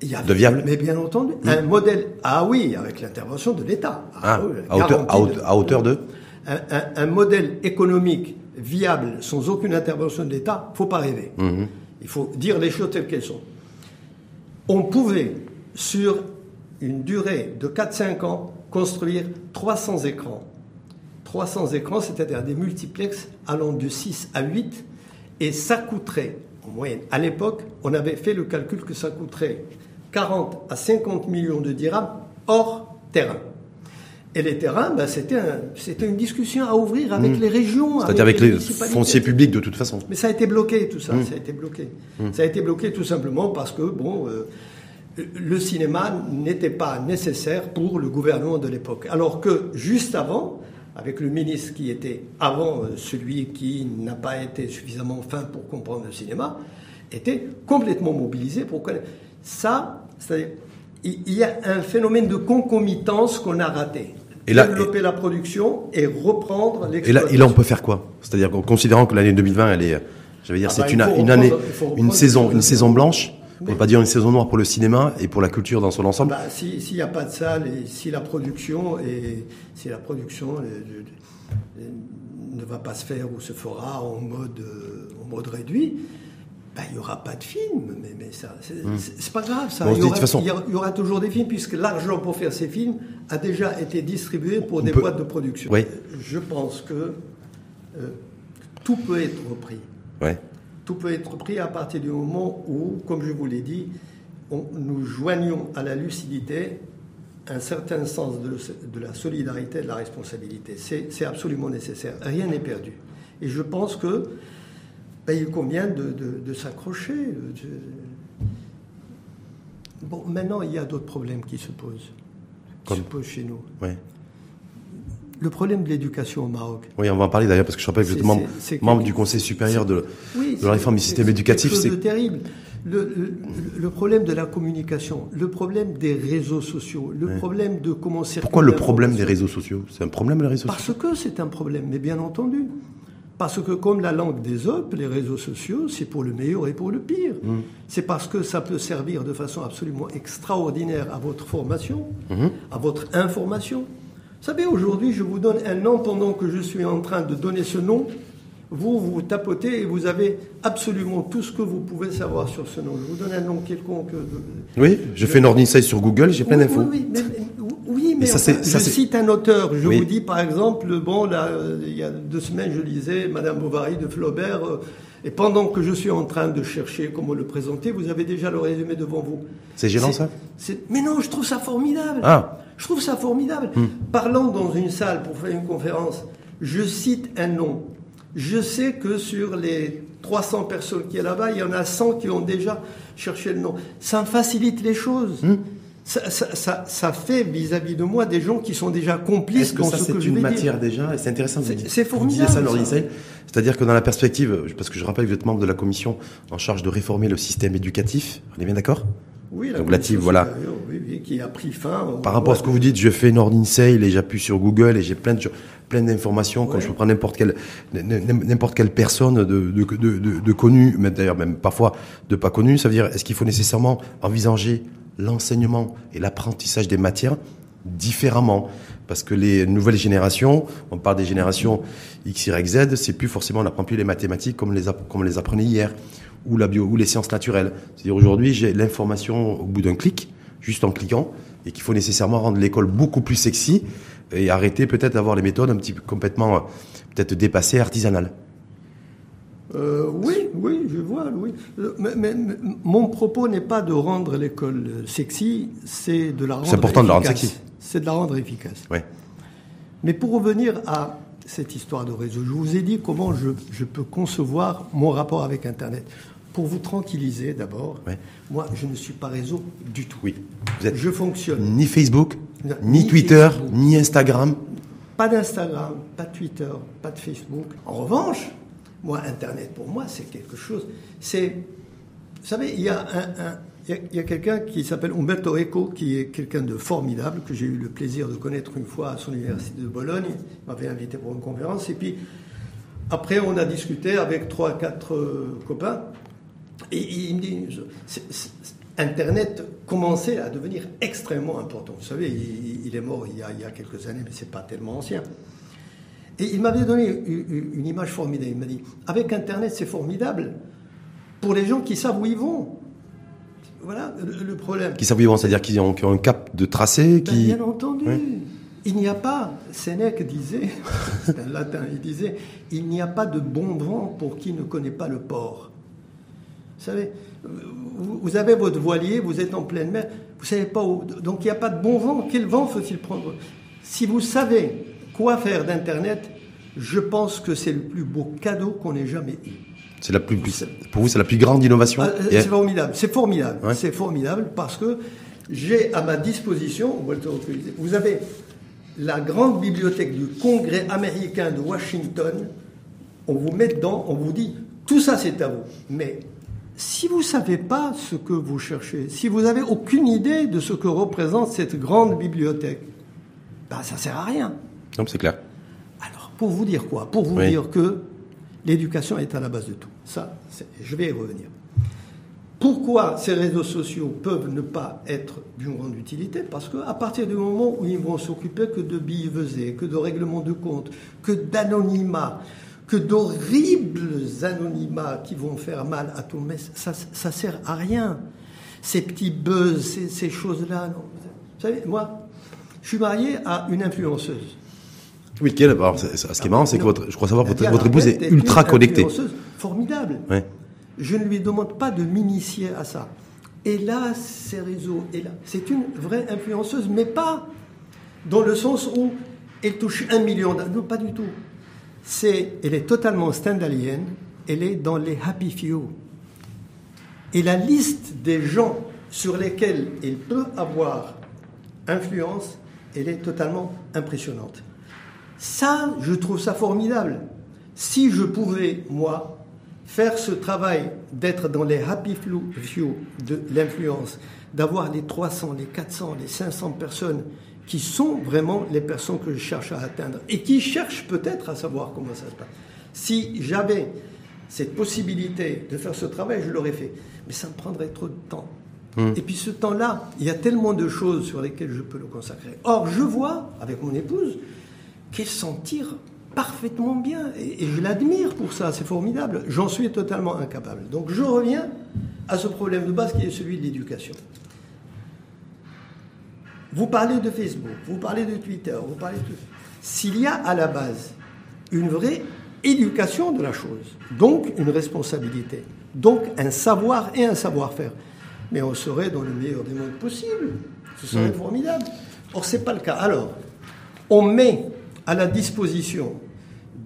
Il y de viable? Mais bien entendu, un modèle. Ah oui, avec l'intervention de l'État. Ah, à, hauteur, à, hauteur, de? Un, modèle économique viable sans aucune intervention de l'État, faut pas rêver. Mhm. Il faut dire les choses telles qu'elles sont. On pouvait, sur une durée de 4-5 ans, construire 300 écrans. 300 écrans, c'est-à-dire des multiplex allant de 6 à 8, et ça coûterait, en moyenne, à l'époque, on avait fait le calcul que ça coûterait 40 à 50 millions de dirhams hors terrain. Et les terrains, ben, c'était une discussion à ouvrir avec mmh. les régions. C'est-à-dire avec, les, fonciers publics de toute façon. Mais ça a été bloqué, tout ça. Mmh. Ça a été bloqué. Mmh. Ça a été bloqué tout simplement parce que, bon, euh, le cinéma n'était pas nécessaire pour le gouvernement de l'époque. Alors que juste avant, avec le ministre qui était avant euh, celui qui n'a pas été suffisamment fin pour comprendre le cinéma, était complètement mobilisé pour connaître. Ça, c'est-à-dire, il y a un phénomène de concomitance qu'on a raté. Et là, développer la production et reprendre l'exploitation. Et là, on peut faire quoi? C'est-à-dire considérant que l'année 2020, elle est, j'allais dire, ah c'est bah, une, une année, une saison, une saison blanche. On ne peut pas dire une saison noire pour le cinéma et pour la culture dans son ensemble. Bah, S'il n'y a pas de salle et si la production et si la production euh, ne va pas se faire ou se fera en mode, euh, en mode réduit, ben, il n'y aura pas de film, mais, mais ça, c'est hmm. pas grave. Ça. il, y aura, toujours des films, puisque l'argent pour faire ces films a déjà été distribué pour des boîtes de production. Je pense que euh, tout peut être repris. Tout peut être repris à partir du moment où, comme je vous l'ai dit, nous joignons à la lucidité un certain sens de, de la solidarité et de la responsabilité. C'est absolument nécessaire. Rien n'est perdu. Et je pense que ben, il convient de, s'accrocher. Bon, maintenant, il y a d'autres problèmes qui se posent, qui se posent chez nous. Le problème de l'éducation au Maroc. Oui, on va en parler d'ailleurs parce que je rappelle que vous êtes membre, du Conseil supérieur de, la réforme du système éducatif. C'est terrible. Le, problème de la communication, le problème des réseaux sociaux, le problème de comment Pourquoi le problème des réseaux sociaux? C'est un problème les réseaux sociaux? Parce que c'est un problème, mais bien entendu. Parce que comme la langue des hommes, les réseaux sociaux, c'est pour le meilleur et pour le pire. Mm. C'est parce que ça peut servir de façon absolument extraordinaire à votre formation, mm-hmm. à votre information. Vous savez, aujourd'hui, je vous donne un nom pendant que je suis en train de donner ce nom. Vous, vous tapotez et vous avez absolument tout ce que vous pouvez savoir sur ce nom. Je vous donne un nom quelconque. Oui, je, fais une ordinaire sur Google, j'ai plein d'infos. Oui, mais, oui, mais ça, je cite un auteur. Je vous dis, par exemple, bon, là, il y a deux semaines, je lisais Madame Bovary de Flaubert, euh, et pendant que je suis en train de chercher comment le présenter, vous avez déjà le résumé devant vous. C'est gênant, ça? Mais non, je trouve ça formidable. Ah. Je trouve ça formidable. Hmm. Parlant dans une salle pour faire une conférence, je cite un nom. Je sais que sur les 300 personnes qui est là-bas, il y en a 100 qui ont déjà cherché le nom. Ça facilite les choses. Hmm ça, fait vis-à-vis de moi des gens qui sont déjà complices dans ça, ce que je une matière déjà C'est intéressant. C'est formidable. ça, C'est-à-dire que dans la perspective, parce que je rappelle que vous êtes membre de la commission en charge de réformer le système éducatif, on est bien d'accord? Oui, la Donc, voilà. Oui, qui a pris fin. Par rapport à ce que vous dites, je fais une ordine sale et j'appuie sur Google et j'ai plein de plein d'informations quand je prends n'importe quelle n'importe quelle personne de de, de, de, connue, mais d'ailleurs même parfois de pas connue. Ça veut dire est-ce qu'il faut nécessairement envisager l'enseignement et l'apprentissage des matières différemment? Parce que les nouvelles générations, on parle des générations X, Y, Z, c'est plus forcément, on n'apprend plus les mathématiques comme les, comme on les apprenait hier, ou la bio, ou les sciences naturelles. C'est-à-dire aujourd'hui, j'ai l'information au bout d'un clic, juste en cliquant, et qu'il faut nécessairement rendre l'école beaucoup plus sexy et arrêter peut-être d'avoir les méthodes un petit peu complètement, peut-être dépassées, artisanales. Euh, oui, oui, je vois, oui. Mais, mon propos n'est pas de rendre l'école sexy, c'est de la rendre. C'est important de la rendre sexy. C'est de la rendre efficace. Oui. Mais pour revenir à cette histoire de réseau, je vous ai dit comment je, peux concevoir mon rapport avec Internet. Pour vous tranquilliser d'abord, moi je ne suis pas réseau du tout. Oui. je fonctionne. Ni Facebook, ni, Twitter, ni Instagram. Pas d'Instagram, pas de Twitter, pas de Facebook. En revanche, moi, Internet, pour moi, c'est quelque chose. C'est. Vous savez, il y a un, il y a, quelqu'un qui s'appelle Umberto Eco, qui est quelqu'un de formidable, que j'ai eu le plaisir de connaître une fois à son université de Bologne. Il m'avait invité pour une conférence. Et puis, après, on a discuté avec trois, quatre euh, copains. Et, il me dit Internet commençait à devenir extrêmement important. Vous savez, il, est mort il y, a, il y, a, quelques années, mais c'est pas tellement ancien. Et il m'avait donné une image formidable. Il m'a dit Avec Internet, c'est formidable pour les gens qui savent où ils vont. Voilà le, problème. Qui savent c'est-à-dire qu'ils ont, un cap de tracé ben, qui... Bien entendu. Il n'y a pas, Sénèque disait, (laughs) c'est un latin, il disait, il n'y a pas de bon vent pour qui ne connaît pas le port. Vous savez, vous, avez votre voilier, vous êtes en pleine mer, vous savez pas où. Donc il n'y a pas de bon vent. Quel vent faut-il prendre? Si vous savez quoi faire d'Internet, je pense que c'est le plus beau cadeau qu'on ait jamais eu. C'est la plus, pour vous, c'est la plus grande innovation? Ah, c'est formidable. C'est formidable. C'est formidable parce que j'ai à ma disposition, vous avez la grande bibliothèque du Congrès américain de Washington. On vous met dedans, on vous dit tout ça c'est à vous. Mais si vous ne savez pas ce que vous cherchez, si vous n'avez aucune idée de ce que représente cette grande bibliothèque, ben ça sert à rien. Non, c'est clair. Alors, pour vous dire quoi? Pour vous dire que L'éducation est à la base de tout. Ça, je vais y revenir. Pourquoi ces réseaux sociaux peuvent ne pas être d'une grande utilité? Parce qu'à partir du moment où ils vont s'occuper que de billevesées, que de règlements de compte, que d'anonymat, que d'horribles anonymats qui vont faire mal à tout, mais ça, ça sert à rien. Ces petits buzz, ces, ces choses-là. Vous savez, moi, je suis marié à une influenceuse. Oui, quelle, alors, ce qui est marrant, c'est que votre, je crois savoir, votre, votre épouse est ultra connectée. Formidable. Je ne lui demande pas de m'initier à ça. Et là, ces réseaux, et là, c'est une vraie influenceuse, mais pas dans le sens où elle touche un million d'euros. Non, pas du tout. C'est, elle est totalement stand-alien. Elle est dans les happy few. Et la liste des gens sur lesquels elle peut avoir influence, elle est totalement impressionnante. Ça, je trouve ça formidable. Si je pouvais, moi, faire ce travail d'être dans les happy few de l'influence, d'avoir les 300, les 400, les 500 personnes qui sont vraiment les personnes que je cherche à atteindre et qui cherchent peut-être à savoir comment ça se passe. Si j'avais cette possibilité de faire ce travail, je l'aurais fait. Mais ça me prendrait trop de temps. Hmm. Et puis ce temps-là, il y a tellement de choses sur lesquelles je peux le consacrer. Or, je vois, avec mon épouse, qu'elle s'en tire parfaitement bien. Et, je l'admire pour ça, c'est formidable. J'en suis totalement incapable. Donc je reviens à ce problème de base qui est celui de l'éducation. Vous parlez de Facebook, vous parlez de Twitter, vous parlez de... S'il y a à la base une vraie éducation de la chose, donc une responsabilité, donc un savoir et un savoir-faire, mais on serait dans le meilleur des mondes possible. Ce serait mmh. formidable. Or, ce n'est pas le cas. Alors, on met à la disposition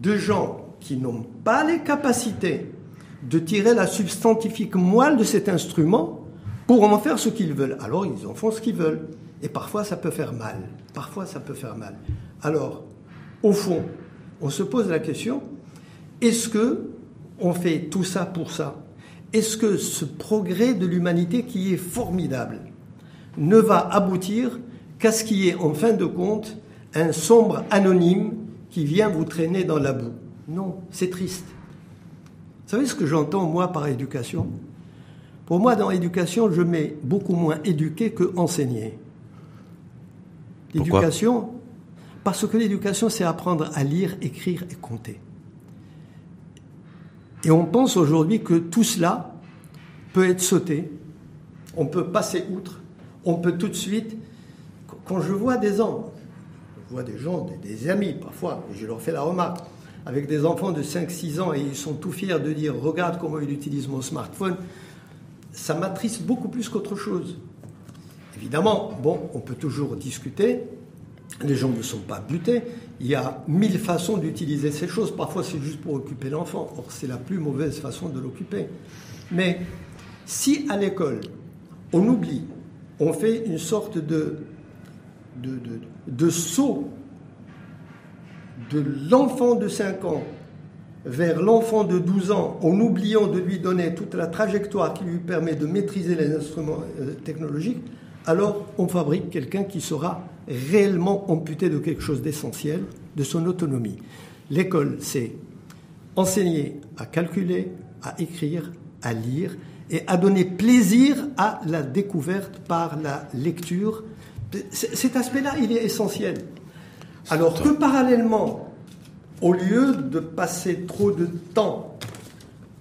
de gens qui n'ont pas les capacités de tirer la substantifique moelle de cet instrument pour en faire ce qu'ils veulent. Alors ils en font ce qu'ils veulent. Et parfois ça peut faire mal. Parfois ça peut faire mal. Alors, au fond, on se pose la question, est-ce que on fait tout ça pour ça? Est-ce que ce progrès de l'humanité qui est formidable ne va aboutir qu'à ce qui est en fin de compte un sombre anonyme qui vient vous traîner dans la boue? Non, c'est triste. Vous savez ce que j'entends, moi, par éducation? Pour moi, dans l'éducation, je mets beaucoup moins éduquer que enseigner. L'éducation, parce que l'éducation, c'est apprendre à lire, écrire et compter. Et on pense aujourd'hui que tout cela peut être sauté, on peut passer outre, on peut tout de suite. Quand je vois des enfants, vois des gens, des, amis parfois, je leur fais la remarque, avec des enfants de 5-6 ans et ils sont tout fiers de dire regarde comment il utilise mon smartphone, ça m'attriste beaucoup plus qu'autre chose. Évidemment, bon, on peut toujours discuter, les gens ne sont pas butés, il y a mille façons d'utiliser ces choses, parfois c'est juste pour occuper l'enfant, or c'est la plus mauvaise façon de l'occuper. Mais si à l'école, on oublie, on fait une sorte de de, de, saut de l'enfant de 5 ans vers l'enfant de 12 ans en oubliant de lui donner toute la trajectoire qui lui permet de maîtriser les instruments euh, technologiques, alors on fabrique quelqu'un qui sera réellement amputé de quelque chose d'essentiel, de son autonomie. L'école, c'est enseigner à calculer, à écrire, à lire et à donner plaisir à la découverte par la lecture. Cet aspect-là, il est essentiel. Alors que parallèlement, au lieu de passer trop de temps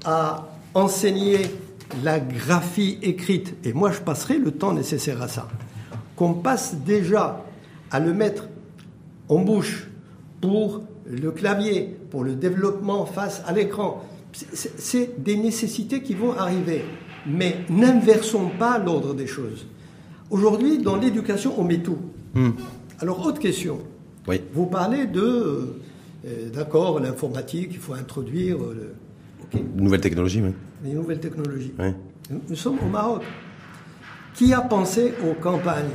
à enseigner la graphie écrite, et moi je passerai le temps nécessaire à ça, qu'on passe déjà à le mettre en bouche pour le clavier, pour le développement face à l'écran. C'est des nécessités qui vont arriver. Mais n'inversons pas l'ordre des choses. Aujourd'hui, dans l'éducation, on met tout. Hmm. Alors, autre question. Oui. Vous parlez de euh, d'accord, l'informatique, il faut introduire. Euh, le... Nouvelles technologies, oui. Les nouvelles technologies. Nous, sommes au Maroc. Qui a pensé aux campagnes?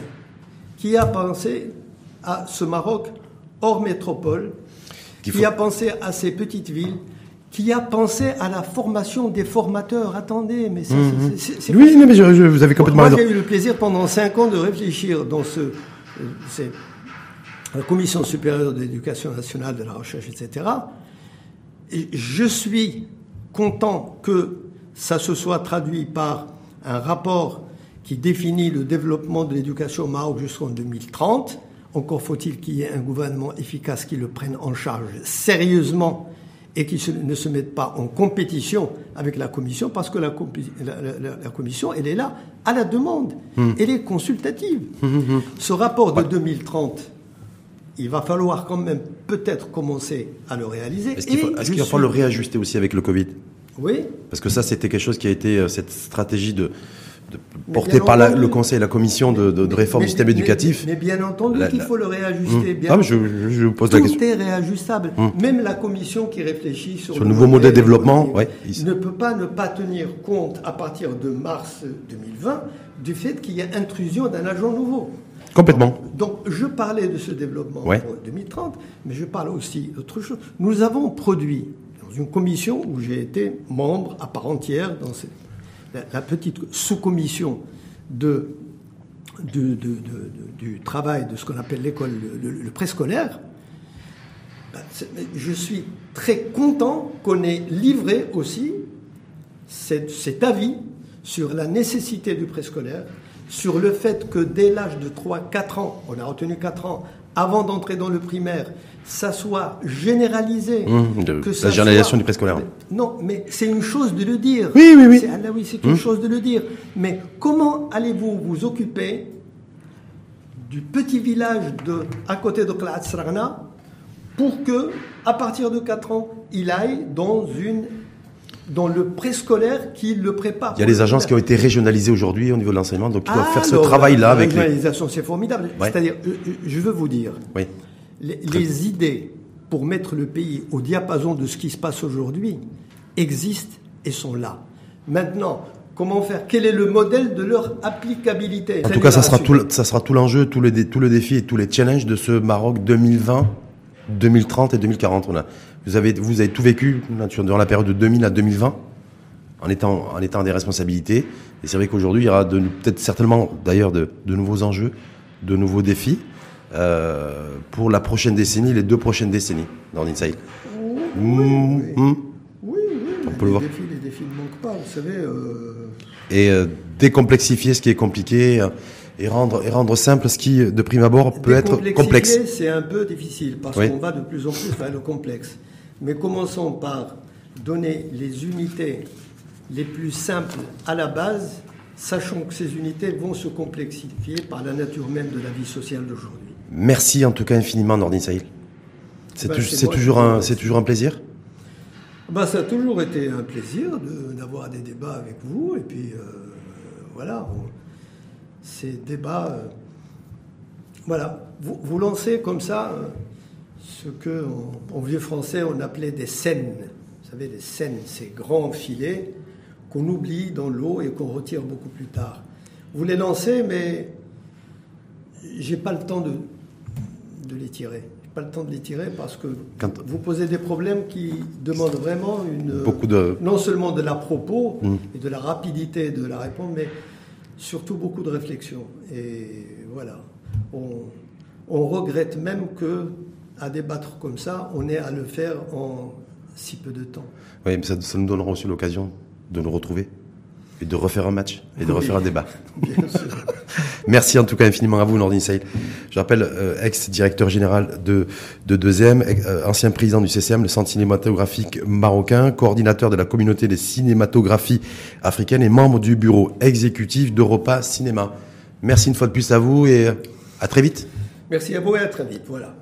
Qui a pensé à ce Maroc hors métropole? Qui a pensé à ces petites villes? Qui a pensé à la formation des formateurs? Attendez, mais mhm. c'est... Oui, mais je, vous avez complètement raison. Moi, j'ai eu le plaisir pendant cinq ans de réfléchir dans ce, euh, la Commission supérieure de l'éducation nationale, de la recherche, etc. Et je suis content que ça se soit traduit par un rapport qui définit le développement de l'éducation au Maroc jusqu'en 2030. Encore faut-il qu'il y ait un gouvernement efficace qui le prenne en charge sérieusement et qui ne se mette pas en compétition avec la Commission, parce que la, Commission, elle est là à la demande. Hmm. Elle est consultative. Hmm, hmm, Ce rapport de 2030 il va falloir quand même peut-être commencer à le réaliser. Est-ce qu'il, va falloir le réajuster aussi avec le Covid? Oui. Parce que ça, c'était quelque chose qui a été euh, cette stratégie de, portée par le Conseil et la Commission de, réforme du système éducatif. Mais, bien entendu qu'il faut le réajuster. Mmh. ah, je, je, pose la question. Tout est réajustable. Mmh. Même la Commission qui réfléchit sur, le, nouveau modèle de développement ouais, ne peut pas ne pas tenir compte à partir de mars 2020 du fait qu'il y a intrusion d'un agent nouveau. Complètement. Donc, je parlais de ce développement pour 2030, mais je parle aussi d'autre chose. Nous avons produit, une commission où j'ai été membre à part entière, dans la, petite sous-commission du travail de ce qu'on appelle l'école, le, préscolaire, ben, je suis très content qu'on ait livré aussi cet avis sur la nécessité du préscolaire, sur le fait que dès l'âge de 3-4 ans, on a retenu 4 ans, avant d'entrer dans le primaire, ça soit généralisé. Mmh, que la généralisation du préscolaire. Non, mais c'est une chose de le dire. Oui, oui, oui. C'est, ah, oui, c'est une mmh. chose de le dire. Mais comment allez-vous vous occuper du petit village de, à côté de Klaat pour que, à partir de 4 ans, il aille dans une dans le préscolaire qui le prépare. Il y a des agences qui ont été régionalisées aujourd'hui au niveau de l'enseignement, donc qui doivent faire ce travail-là avec les. Régionalisation, c'est formidable. C'est-à-dire, euh, euh, je veux vous dire, oui. les, idées pour mettre le pays au diapason de ce qui se passe aujourd'hui existent et sont là. Maintenant, comment faire? Quel est le modèle de leur applicabilité? En tout cas, ça sera tout, ça sera tout l'enjeu, tout le, tout le défi et tous les challenges de ce Maroc 2020, 2030 et 2040. On a, vous avez, vous avez tout vécu durant la période de 2000 à 2020 en étant, en étant des responsabilités. Et c'est vrai qu'aujourd'hui, il y aura peut-être certainement d'ailleurs de, nouveaux enjeux, de nouveaux défis euh, pour la prochaine décennie, les deux prochaines décennies dans l'Inside. Oui, oui, oui. oui, On peut les le voir. Défis, les défis ne manquent pas, vous savez. Euh... Et euh, décomplexifier ce qui est compliqué et rendre, et rendre simple ce qui, de prime abord, peut être complexe. C'est un peu difficile parce qu'on va de plus en plus vers le complexe. Mais commençons par donner les unités les plus simples à la base, sachant que ces unités vont se complexifier par la nature même de la vie sociale d'aujourd'hui. Merci en tout cas infiniment, Nordin. C'est ben, toujours, un, toujours un plaisir? Ben, Ça a toujours été un plaisir d'avoir des débats avec vous. Et puis, euh, voilà, ces débats. Euh, voilà, vous, vous lancez comme ça. Euh, ce que en, vieux français on appelait des scènes. Vous savez, des scènes, ces grands filets qu'on oublie dans l'eau et qu'on retire beaucoup plus tard. Vous les lancez, mais j'ai pas le temps de, de les tirer. pas le temps de les tirer parce que vous posez des problèmes qui demandent vraiment une, Beaucoup de... non seulement de la propos mm. et de la rapidité de la réponse, mais surtout beaucoup de réflexion. Et voilà, on, on regrette même que à débattre comme ça, on ait à le faire en si peu de temps. Oui, mais ça, ça nous donnera aussi l'occasion de nous retrouver et de refaire un match et de refaire un débat. (laughs) Bien sûr. (laughs) Merci en tout cas infiniment à vous, Nordin Saïd. Je rappelle, euh, ex-directeur général de, de Deuxième, euh, ancien président du CCM, le Centre cinématographique marocain, coordinateur de la communauté des cinématographies africaines et membre du bureau exécutif d'Europa Cinéma. Merci une fois de plus à vous et à très vite. Merci à vous et à très vite. Voilà.